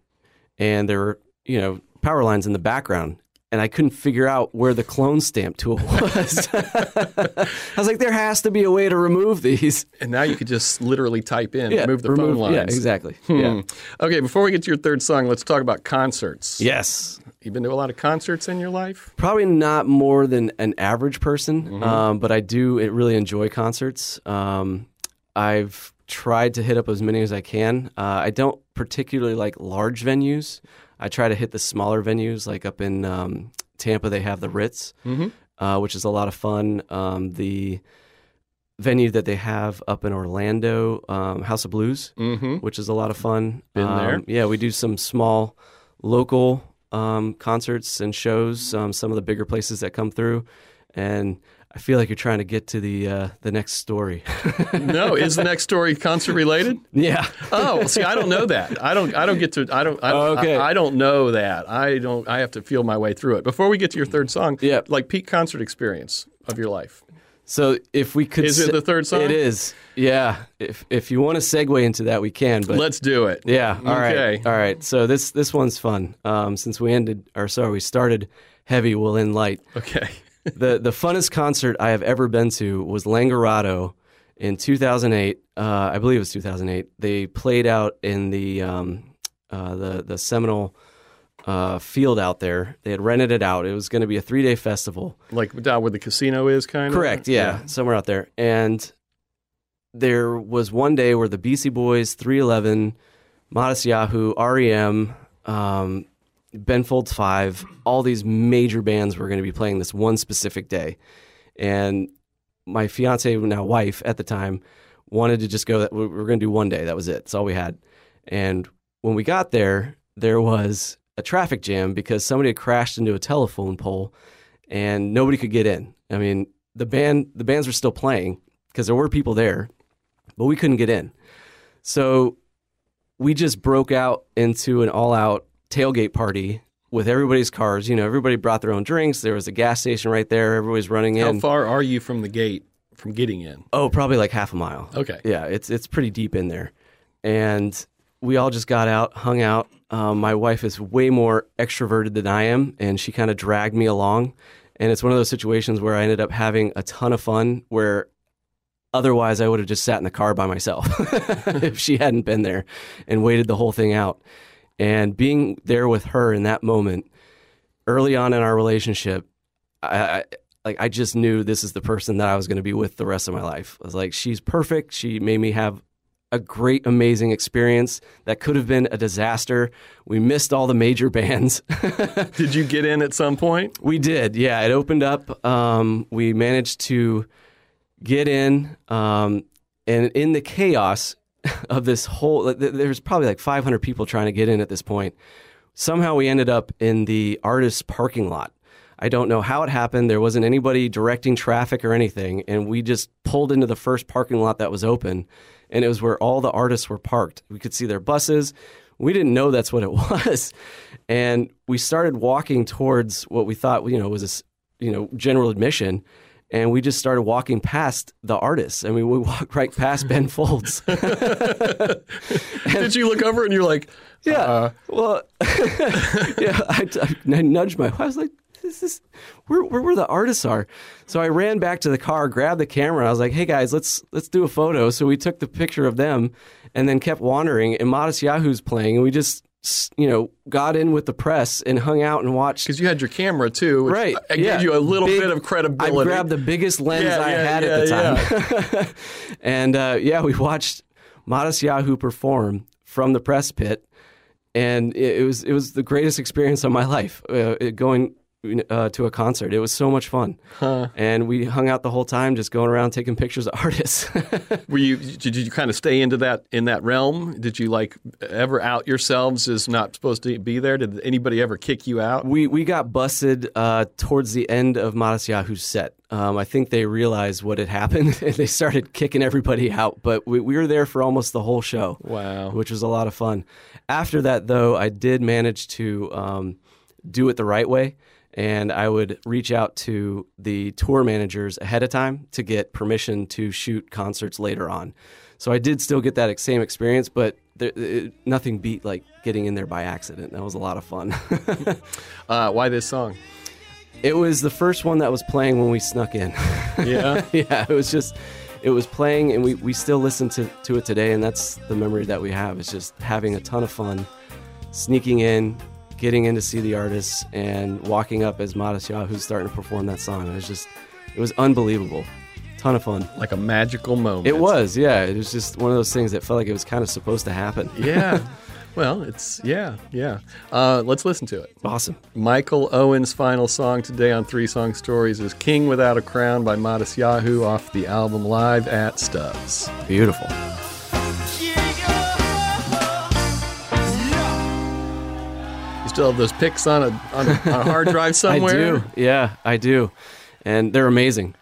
And there were, you know, power lines in the background. And I couldn't figure out where the clone stamp tool was. I was like, there has to be a way to remove these. And now you could just literally type in, remove the phone lines. Yeah, exactly. Hmm. Yeah. Okay, before we get to your third song, let's talk about concerts. Yes. You've been to a lot of concerts in your life? Probably not more than an average person, Mm-hmm. um, but I do really enjoy concerts. Um, I've tried to hit up as many as I can. Uh, I don't particularly like large venues. I try to hit the smaller venues, like up in um, Tampa, they have the Ritz, Mm-hmm. uh, which is a lot of fun. Um, the venue that they have up in Orlando, um, House of Blues, Mm-hmm. which is a lot of fun. Been Um, there. Yeah, we do some small local um, concerts and shows. Um, some of the bigger places that come through, and I feel like you're trying to get to the uh, the next story. No, is the next story concert related? yeah. Oh, see, I don't know that. I don't. I don't get to. I don't. I, Oh, okay. I, I don't know that. I don't. I have to feel my way through it. Before we get to your third song, Yeah. like peak concert experience of your life. So if we could, Is it the third song? It is. Yeah. If if you want to segue into that, we can. But Let's do it. Yeah. All right. Okay. All right. So this this one's fun. Um, since we ended, or sorry, we started heavy, we'll end light. Okay. The the funnest concert I have ever been to was Langerado in 2008. Uh, I believe it was 2008. They played out in the um, uh, the the Seminole uh, field out there. They had rented it out. It was going to be a three day festival. Like down where the casino is, kind of. Correct. Yeah, somewhere out there. And there was one day where the Beastie Boys, 311, Matisyahu, REM, um, Ben Folds Five, all these major bands were going to be playing this one specific day, and my fiance, now wife at the time, wanted to just go. That we were going to do one day. That was it. That's all we had. And when we got there, there was a traffic jam because somebody had crashed into a telephone pole, and nobody could get in. I mean, the band the bands were still playing because there were people there, but we couldn't get in. So we just broke out into an all out tailgate party with everybody's cars. You know, everybody brought their own drinks. There was a gas station right there. Everybody's running in. How far are you from the gate from getting in? Oh, probably like half a mile. Okay. Yeah, it's it's pretty deep in there, and we all just got out, hung out. Um, my wife is way more extroverted than I am, and she kind of dragged me along. And it's one of those situations where I ended up having a ton of fun. Where otherwise I would have just sat in the car by myself if she hadn't been there and waited the whole thing out. And being there with her in that moment, early on in our relationship, I, I like I just knew this is the person that I was going to be with the rest of my life. I was like, she's perfect. She made me have a great, amazing experience that could have been a disaster. We missed all the major bands. Did you get in at some point? we did, yeah. It opened up. Um, we managed to get in, um, and in the chaos of this whole, there's probably like 500 people trying to get in at this point. Somehow we ended up in the artist's parking lot. I don't know how it happened. There wasn't anybody directing traffic or anything, and we just pulled into the first parking lot that was open, and it was where all the artists were parked. We could see their buses. We didn't know that's what it was, and we started walking towards what we thought you know was a you know general admission, and we just started walking past the artists. I mean, we walked right past Ben Folds. Did you look over and you're like, Yeah. uh, well, yeah, I, I nudged my wife. I was like, this is where, where where the artists are. So I ran back to the car, grabbed the camera. I was like, hey guys, let's let's do a photo. So we took the picture of them, and then kept wandering. And Matisyahu's playing, and we just you know got in with the press and hung out and watched. because you had your camera too, which Right, I yeah. gave you a little Big- bit of credibility. I grabbed the biggest lens Yeah, I yeah, had at the time. and uh, yeah, we watched Matisyahu perform from the press pit, and it, it was it was the greatest experience of my life. Uh, going uh, to a concert, it was so much fun, and we hung out the whole time, just going around taking pictures of artists. Were you? Did you kind of stay into that in that realm? Did you like ever out yourselves as not supposed to be there? Did anybody ever kick you out? We we got busted uh, towards the end of Matisyahu's set. Um, I think they realized what had happened and they started kicking everybody out. But we, we were there for almost the whole show. Wow. which was a lot of fun. After that, though, I did manage to um, do it the right way. And I would reach out to the tour managers ahead of time to get permission to shoot concerts later on. So I did still get that same experience, but there, it, nothing beat like getting in there by accident. That was a lot of fun. Uh, why this song? it was the first one that was playing when we snuck in. Yeah. yeah, it was just it was playing and we, we still listen to, to it today and that's the memory that we have. It's just having a ton of fun, sneaking in, getting in to see the artists and walking up as Matisyahu's starting to perform that song. It was just it was unbelievable. Ton of fun. like a magical moment. It was, yeah. It was just one of those things that felt like it was kind of supposed to happen. Yeah. Well, it's yeah, yeah. Uh, let's listen to it. Awesome. Michael Owen's final song today on Three Song Stories is "King Without a Crown" by Matisyahu off the album Live at Stubbs. Beautiful. Still have those pics on a on a, on a hard drive somewhere. I do. Yeah, I do. And they're amazing.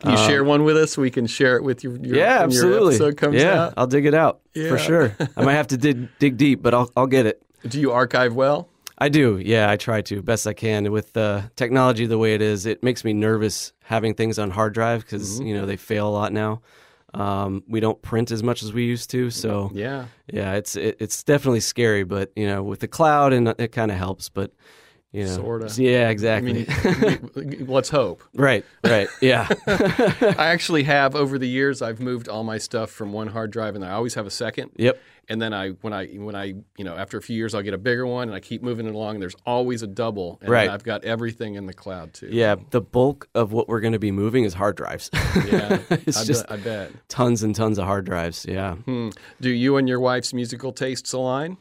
Can you share one with us? We can share it with your, your Yeah, absolutely. episode comes yeah, out. I'll dig it out Yeah. for sure. I might have to dig dig deep, but I'll I'll get it. Do you archive well? I do. Yeah, I try to best I can. With uh, technology the way it is, it makes me nervous having things on hard drive because Mm-hmm. you know they fail a lot now. Um, we don't print as much as we used to, so Yeah. yeah, it's it, it's definitely scary. But you know, with the cloud and it kind of helps. But You know? Sorta. Yeah, exactly. I mean, let's hope. right, right. Yeah. I actually have over the years. I've moved all my stuff from one hard drive, and I always have a second. yep. And then I, when I, when I, you know, after a few years, I'll get a bigger one, and I keep moving it along. And there's always a double, and Right. I've got everything in the cloud too. Yeah. The bulk of what we're going to be moving is hard drives. yeah. it's I, just bet, I bet. tons and tons of hard drives. Yeah. Hmm. Do you and your wife's musical tastes align?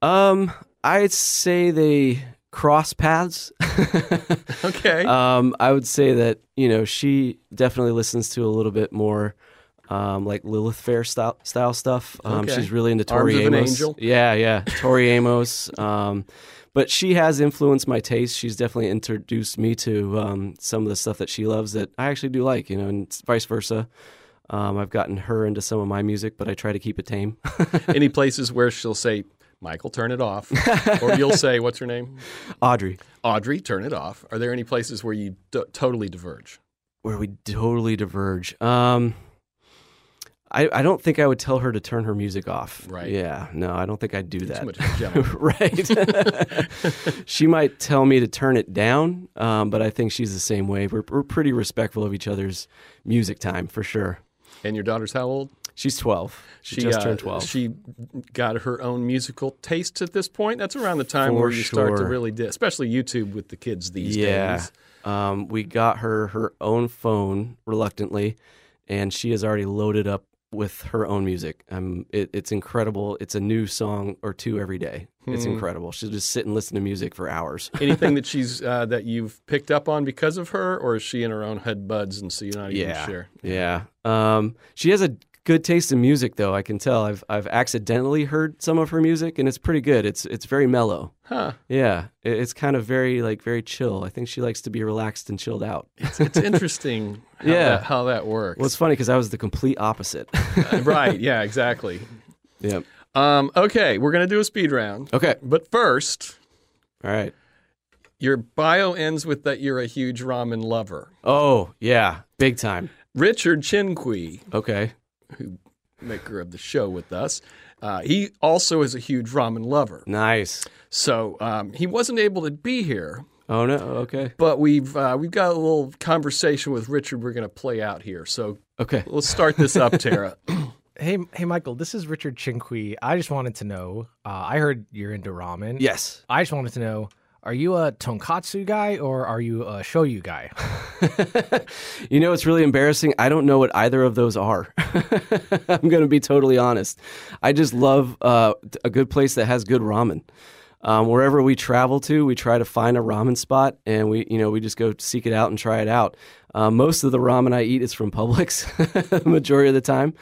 Um, I'd say they cross paths. Okay. um, I would say that you know she definitely listens to a little bit more. Um, like Lilith Fair style, style stuff. Um, Okay. She's really into Arms Tori an Amos. Angel? Yeah, yeah, Tori Amos. Um, but she has influenced my taste. She's definitely introduced me to um, some of the stuff that she loves that I actually do like. You know, and vice versa. Um, I've gotten her into some of my music, but I try to keep it tame. Any places where she'll say, "Michael, turn it off," or you'll say, "What's her name?" Audrey, Audrey, turn it off. Are there any places where you d- totally diverge? where we totally diverge. Um, I, I don't think I would tell her to turn her music off. Right. Yeah. No, I don't think I'd do that. much of a gentleman. right. she might tell me to turn it down, um, but I think she's the same way. We're, we're pretty respectful of each other's music time for sure. and your daughter's how old? She's 12. She, just uh, turned 12. She got her own musical tastes at this point. That's around the time For where you start to really, di- especially YouTube with the kids these yeah. days. Um, we got her her own phone reluctantly, and she has already loaded up with her own music. Um, it, it's incredible. It's a new song or two every day. It's Hmm. incredible. She'll just sit and listen to music for hours. Anything that she's uh, that you've picked up on because of her, or is she in her own head buds and so you're not even sure? yeah. Um, she has a good taste in music, though. I can tell. I've I've accidentally heard some of her music, and it's pretty good. It's it's very mellow. Huh? Yeah, it, it's kind of very like very chill. I think she likes to be relaxed and chilled out. It's, it's interesting. How Yeah. that, how that works. Well, it's funny because I was the complete opposite. Uh, right? Yeah, exactly. Yep. Um, okay, we're gonna do a speed round, Okay. but first, All right. your bio ends with that you're a huge ramen lover. Oh yeah, big time. Richard Chinqui, Okay. Maker of the show with us, uh, he also is a huge ramen lover. Nice. So um, he wasn't able to be here, Oh no. Okay. but we've uh, we've got a little conversation with Richard. We're going to play out here. So Okay. let's start this up, Tara. Hey, hey, Michael. This is Richard Chinqui. I just wanted to know. Uh, I heard you're into ramen. Yes. I just wanted to know: Are you a tonkatsu guy or are you a shoyu guy? you know, it's really embarrassing. I don't know what either of those are. I'm going to be totally honest. I just love uh, a good place that has good ramen. Um, wherever we travel to, we try to find a ramen spot, and we, you know, we just go seek it out and try it out. Uh, most of the ramen I eat is from Publix, the majority of the time.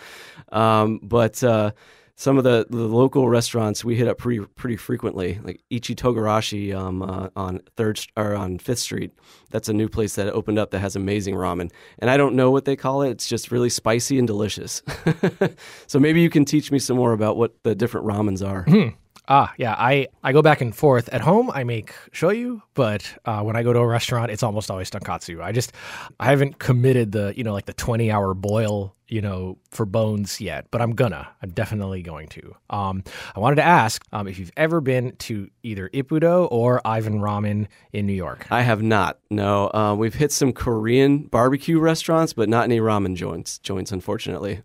Um, but uh, some of the, the local restaurants we hit up pretty pretty frequently, like Ichi Togarashi um, uh, on third or on Fifth Street. That's a new place that opened up that has amazing ramen, and I don't know what they call it. It's just really spicy and delicious. so maybe you can teach me some more about what the different ramens are. Ah, yeah. I, I go back and forth. At home, I make shoyu, but uh, when I go to a restaurant, it's almost always tonkatsu. I just I haven't committed the you know like the twenty hour boil you know for bones yet, but I'm gonna. I'm definitely going to. Um, I wanted to ask um, if you've ever been to either Ippudo or Ivan Ramen in New York. I have not. No, uh, we've hit some Korean barbecue restaurants, but not any ramen joints. Joints, unfortunately.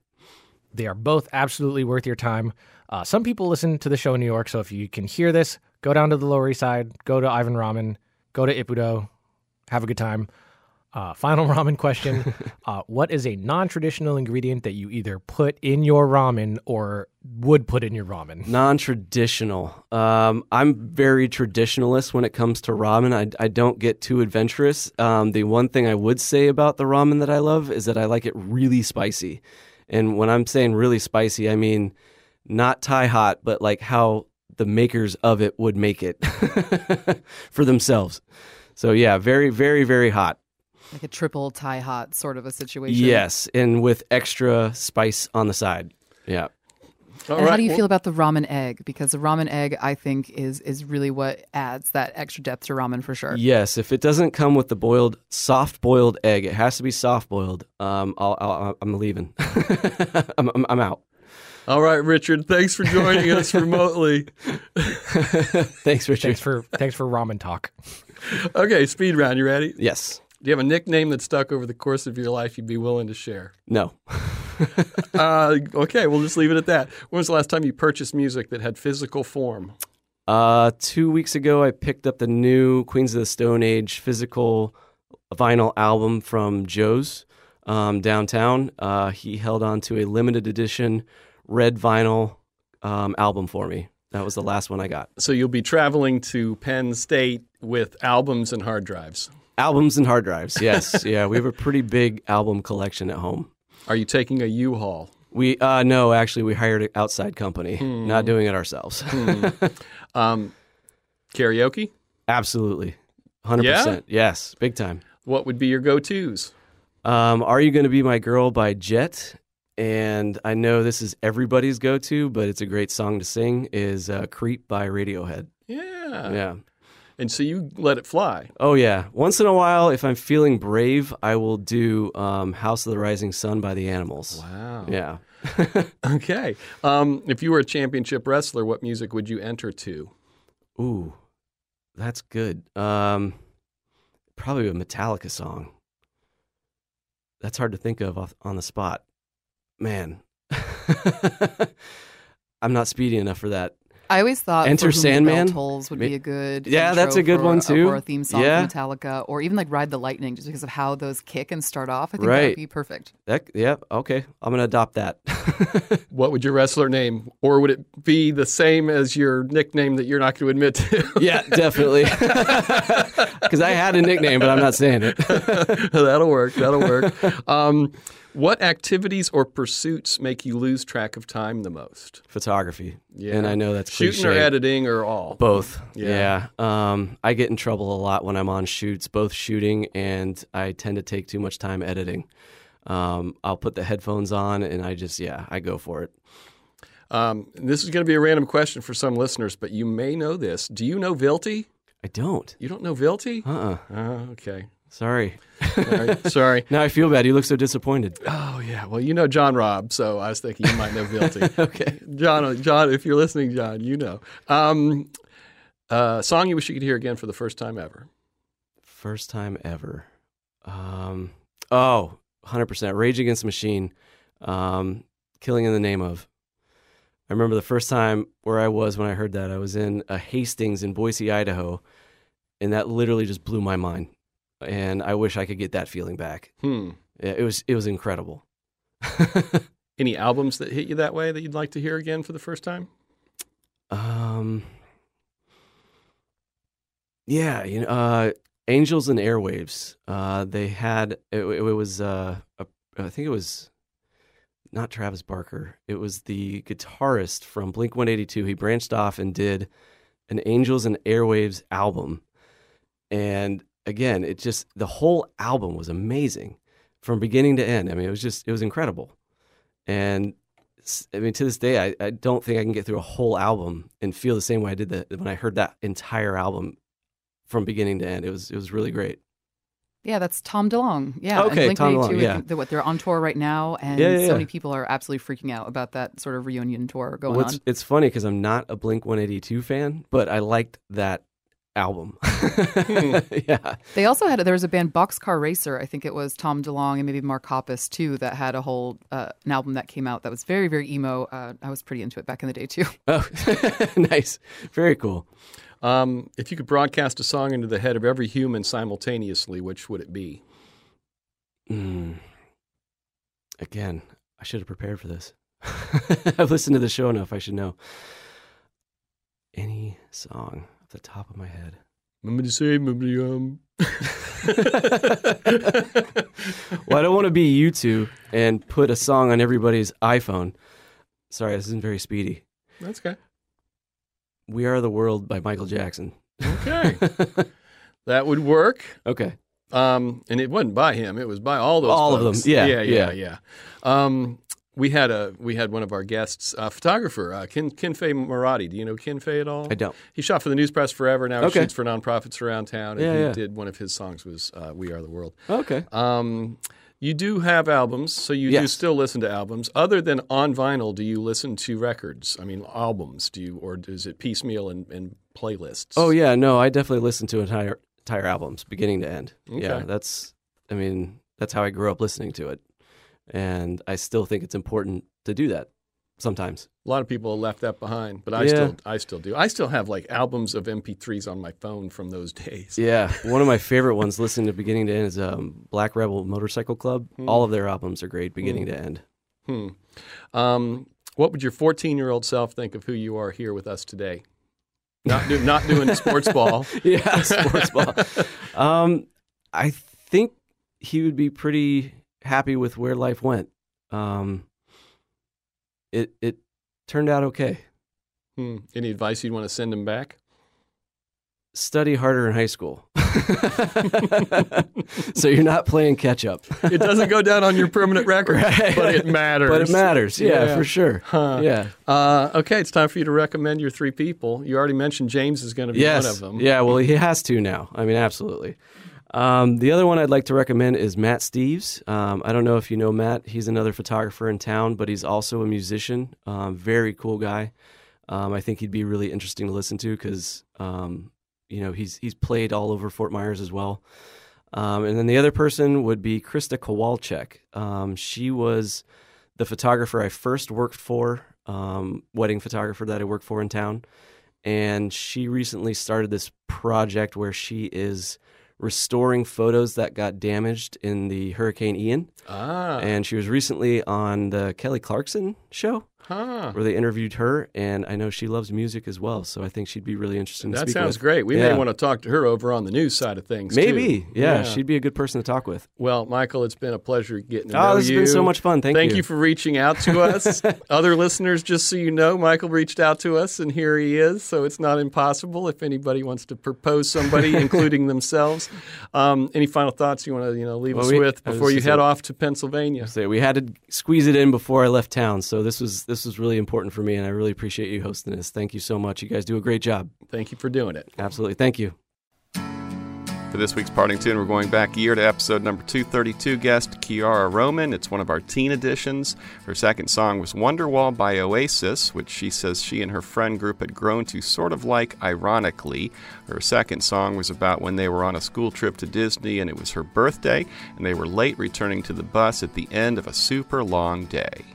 They are both absolutely worth your time. Uh, some people listen to the show in New York, so if you can hear this, go down to the Lower East Side, go to Ivan Ramen, go to Ippudo, have a good time. Uh, final ramen question: uh, What is a non-traditional ingredient that you either put in your ramen or would put in your ramen? Non-traditional. Um, I'm very traditionalist when it comes to ramen. I, I don't get too adventurous. Um, the one thing I would say about the ramen that I love is that I like it really spicy. And when I'm saying really spicy, I mean not Thai hot, but like how the makers of it would make it for themselves. So yeah, very, very, very hot. Like a triple Thai hot sort of a situation. Yes, and with extra spice on the side. Yeah. All And how do you well- feel about the ramen egg? Because the ramen egg, I think, is is really what adds that extra depth to ramen for sure. Yes, if it doesn't come with the boiled, soft boiled egg, it has to be soft boiled. Um, I'll, I'll, I'm leaving. I'm, I'm, I'm out. All right, Richard. Thanks for joining us remotely. Thanks, Richard. Thanks for thanks for ramen talk. Okay, speed round. You ready? yes. Do you have a nickname that stuck over the course of your life you'd be willing to share? No. Uh, okay, we'll just leave it at that. When was the last time you purchased music that had physical form? Uh, two weeks ago, I picked up the new Queens of the Stone Age physical vinyl album from Joe's um, downtown. Uh, he held on to a limited edition red vinyl um, album for me. That was the last one I got. So you'll be traveling to Penn State with albums and hard drives. Albums and hard drives. Yes, yeah, we have a pretty big album collection at home. Are you taking a U-Haul? We uh, no, actually, we hired an outside company. Not doing it ourselves. Um, karaoke? Absolutely, hundred Yeah? percent. Yes, big time. What would be your go-tos? Um, Are You Going to Be My Girl by Jet? And I know this is everybody's go to, but it's a great song to sing, is uh, Creep by Radiohead. Yeah. Yeah. And so you let it fly. Oh, yeah. Once in a while, if I'm feeling brave, I will do um, House of the Rising Sun by the Animals. Wow. Yeah. Okay. Um, if you were a championship wrestler, what music would you enter to? Ooh, that's good. Um, probably a Metallica song. That's hard to think of off, on the spot. Man. I'm not speedy enough for that. I always thought Enter For Whom the Sandman? Tolls would be a good Yeah, intro that's a good for one, too. for a theme song Yeah. Metallica, or even like Ride the Lightning, just because of how those kick and start off. I think that Right. would be perfect. That yeah, okay. I'm gonna adopt that. What would your wrestler name? Or would it be the same as your nickname that you're not going to admit to? yeah, definitely. Because I had a nickname, but I'm not saying it. That'll work. That'll work. Um, what activities or pursuits make you lose track of time the most? Photography. Yeah. And I know that's Shooting or editing or all? Both. Yeah. Yeah. Um, I get in trouble a lot when I'm on shoots, both shooting and I tend to take too much time editing. Um, I'll put the headphones on and I just yeah, I go for it. Um, this is going to be a random question for some listeners, but you may know this. Do you know Vilty? I don't. You don't know Vilty? Uh-uh. Oh, okay. Sorry. Right. Sorry. Now I feel bad. You look so disappointed. Oh yeah. Well, you know John Robb, so I was thinking you might know Vilty. okay. John, John, if you're listening, John, you know. Um, uh, song you wish you could hear again for the first time ever. First time ever. Um, oh, 100%. Rage Against the Machine. Um, Killing in the Name of. I remember the first time where I was when I heard that. I was in a Hastings in Boise, Idaho, and that literally just blew my mind. And I wish I could get that feeling back. Hmm. Yeah, It was it was incredible. Any albums that hit you that way that you'd like to hear again for the first time? Um, yeah, you know, uh, Angels and Airwaves. Uh, they had it, it was uh, a, I think it was not Travis Barker. It was the guitarist from Blink One Eighty Two. He branched off and did an Angels and Airwaves album, and again, it just the whole album was amazing from beginning to end. I mean, it was just it was incredible, and I mean, to this day, I, I don't think I can get through a whole album and feel the same way I did that when I heard that entire album from beginning to end. It was it was really great. Yeah, that's Tom DeLonge. Yeah, and Okay, Tom Blink-182, DeLonge, yeah. they're, what, they're on tour right now, and Yeah, yeah, so many people are absolutely freaking out about that sort of reunion tour going Well, it's, on. it's funny because I'm not a Blink 182 fan, but I liked that album. yeah, They also had there was a band Boxcar Racer. I think it was Tom DeLonge and maybe Mark Hoppus too that had a whole uh, an album that came out that was very very emo. Uh, I was pretty into it back in the day too. oh, nice, very cool. Um, if you could broadcast a song into the head of every human simultaneously, which would it be? Mm. Again, I should have prepared for this. I've listened to the show enough. I should know any song off the top of my head. I'm going to say, um. Well, I don't want to be U2 and put a song on everybody's iPhone. Sorry, this isn't very speedy. That's okay. We Are the World by Michael Jackson. Okay. that would work. okay. Um, and it wasn't by him; it was by all those. All of them. Yeah, yeah, yeah, yeah. yeah. Um, we had a we had one of our guests, a photographer, uh, Kin Kinfay Moroti. Do you know Kinfay at all? I don't. He shot for the News Press forever. Now he Okay. shoots for nonprofits around town. And Yeah, he yeah. did one of his songs was uh, "We Are the World." Okay. Um, You do have albums, so you do still listen to albums. Other than on vinyl, do you listen to records? I mean, albums. Do you, or is it piecemeal and, and playlists? Oh yeah, no, I definitely listen to entire entire albums, beginning to end. Yeah, that's. I mean, that's how I grew up listening to it, and I still think it's important to do that sometimes. A lot of people left that behind, but I Yeah. still, I still do. I still have like albums of MP3s on my phone from those days. Yeah, one of my favorite ones, listening to beginning to end, is um, Black Rebel Motorcycle Club. All of their albums are great, beginning to end. Hmm. Um, what would your 14 year old self think of who you are here with us today? Not, do, not doing sports ball. yeah, sports ball. Um, I think he would be pretty happy with where life went. Um, it it turned out okay. Hmm. Any advice you'd want to send him back? Study harder in high school, so you're not playing catch up. It doesn't go down on your permanent record, Right. but it matters. But it matters, yeah, Yeah. for sure. Huh. Yeah. Uh, okay, it's time for you to recommend your three people. You already mentioned James is going to be yes. one of them. Yeah, well, he has to now. I mean, absolutely. Um, the other one I'd like to recommend is Matt Steves. Um, I don't know if you know Matt. He's another photographer in town, but he's also a musician. Um, very cool guy. Um, I think he'd be really interesting to listen to because um, you know he's he's played all over Fort Myers as well. Um, and then the other person would be Krista Kowalczyk. She was the photographer I first worked for, wedding photographer that I worked for in town. And she recently started this project where she is restoring photos that got damaged in the Hurricane Ian. Ah. And she was recently on the Kelly Clarkson show huh. where they interviewed her. And I know she loves music as well. So I think she'd be really interesting to That sounds with. great. We Yeah. may want to talk to her over on the news side of things. Maybe. too. Yeah, she'd be a good person to talk with. Well, Michael, it's been a pleasure getting to Oh, know this has been so much fun. Thank you. you for reaching out to us. Other listeners, just so you know, Michael reached out to us, and here he is. So it's not impossible if anybody wants to propose somebody, including themselves. Um, any final thoughts you want to you know leave Well, us we- with before you head saying- off to Pennsylvania? Say, we had to squeeze it in before I left town. So this was this was really important for me, and I really appreciate you hosting this. Thank you so much. You guys do a great job. Thank you for doing it. Absolutely. Thank you. For this week's parting tune, we're going back a year to episode number 232. Guest Kiara Roman. It's one of our teen editions. Her second song was Wonderwall by Oasis, which she says she and her friend group had grown to sort of like ironically. Her second song was about when they were on a school trip to Disney and it was her birthday, and they were late returning to the bus at the end of a super long day.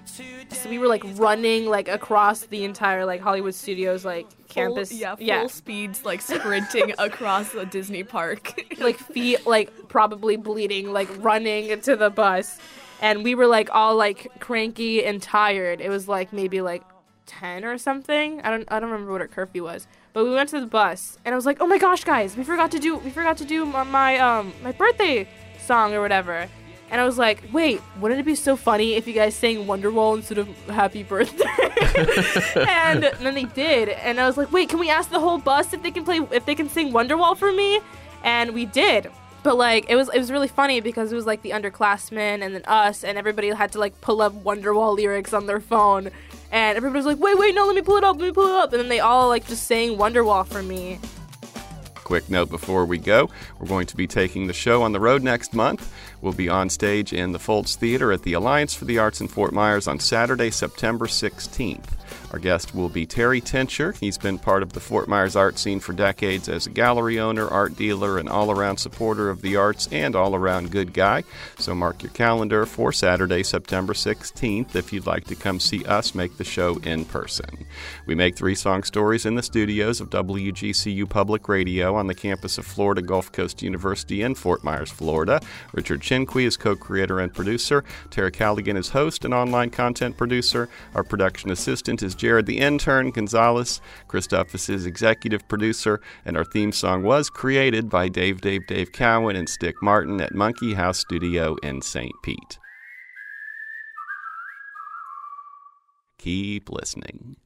So we were like running like across the entire like Hollywood Studios like campus. Full, yeah, full yeah. speeds, like sprinting across the Disney park. like feet like probably bleeding, like running to the bus. And we were like all like cranky and tired. It was like maybe like 10 or something. I don't I don't remember what our curfew was. But we went to the bus and I was like, "Oh my gosh, guys, we forgot to do we forgot to do my, my um my birthday song or whatever." And I was like, "Wait, wouldn't it be so funny if you guys sang Wonderwall instead of Happy Birthday?" and then they did, and I was like, "Wait, can we ask the whole bus if they can play if they can sing Wonderwall for me?" And we did. But like it was it was really funny because it was like the underclassmen and then us and everybody had to like pull up Wonderwall lyrics on their phone. And everybody was like, "Wait, wait, no, let me pull it up, let me pull it up." And then they all like just sang Wonderwall for me. Quick note before we go we're going to be taking the show on the road next month. We'll be on stage in the Foulds Theater at the Alliance for the Arts in Fort Myers on Saturday, September 16th. Our guest will be Terry Tincher. He's been part of the Fort Myers art scene for decades as a gallery owner, art dealer, and all around supporter of the arts and all around good guy. So mark your calendar for Saturday, September 16th if you'd like to come see us make the show in person. We make three song stories in the studios of WGCU Public Radio on the campus of Florida Gulf Coast University in Fort Myers, Florida. Richard Chinqui is co creator and producer. Tara Callaghan is host and online content producer. Our production assistant is Jared the Intern Gonzalez. Christophus is executive producer. And our theme song was created by Dave Dave Dave Cowan and Stick Martin at Monkey House Studio in St. Pete. Keep listening.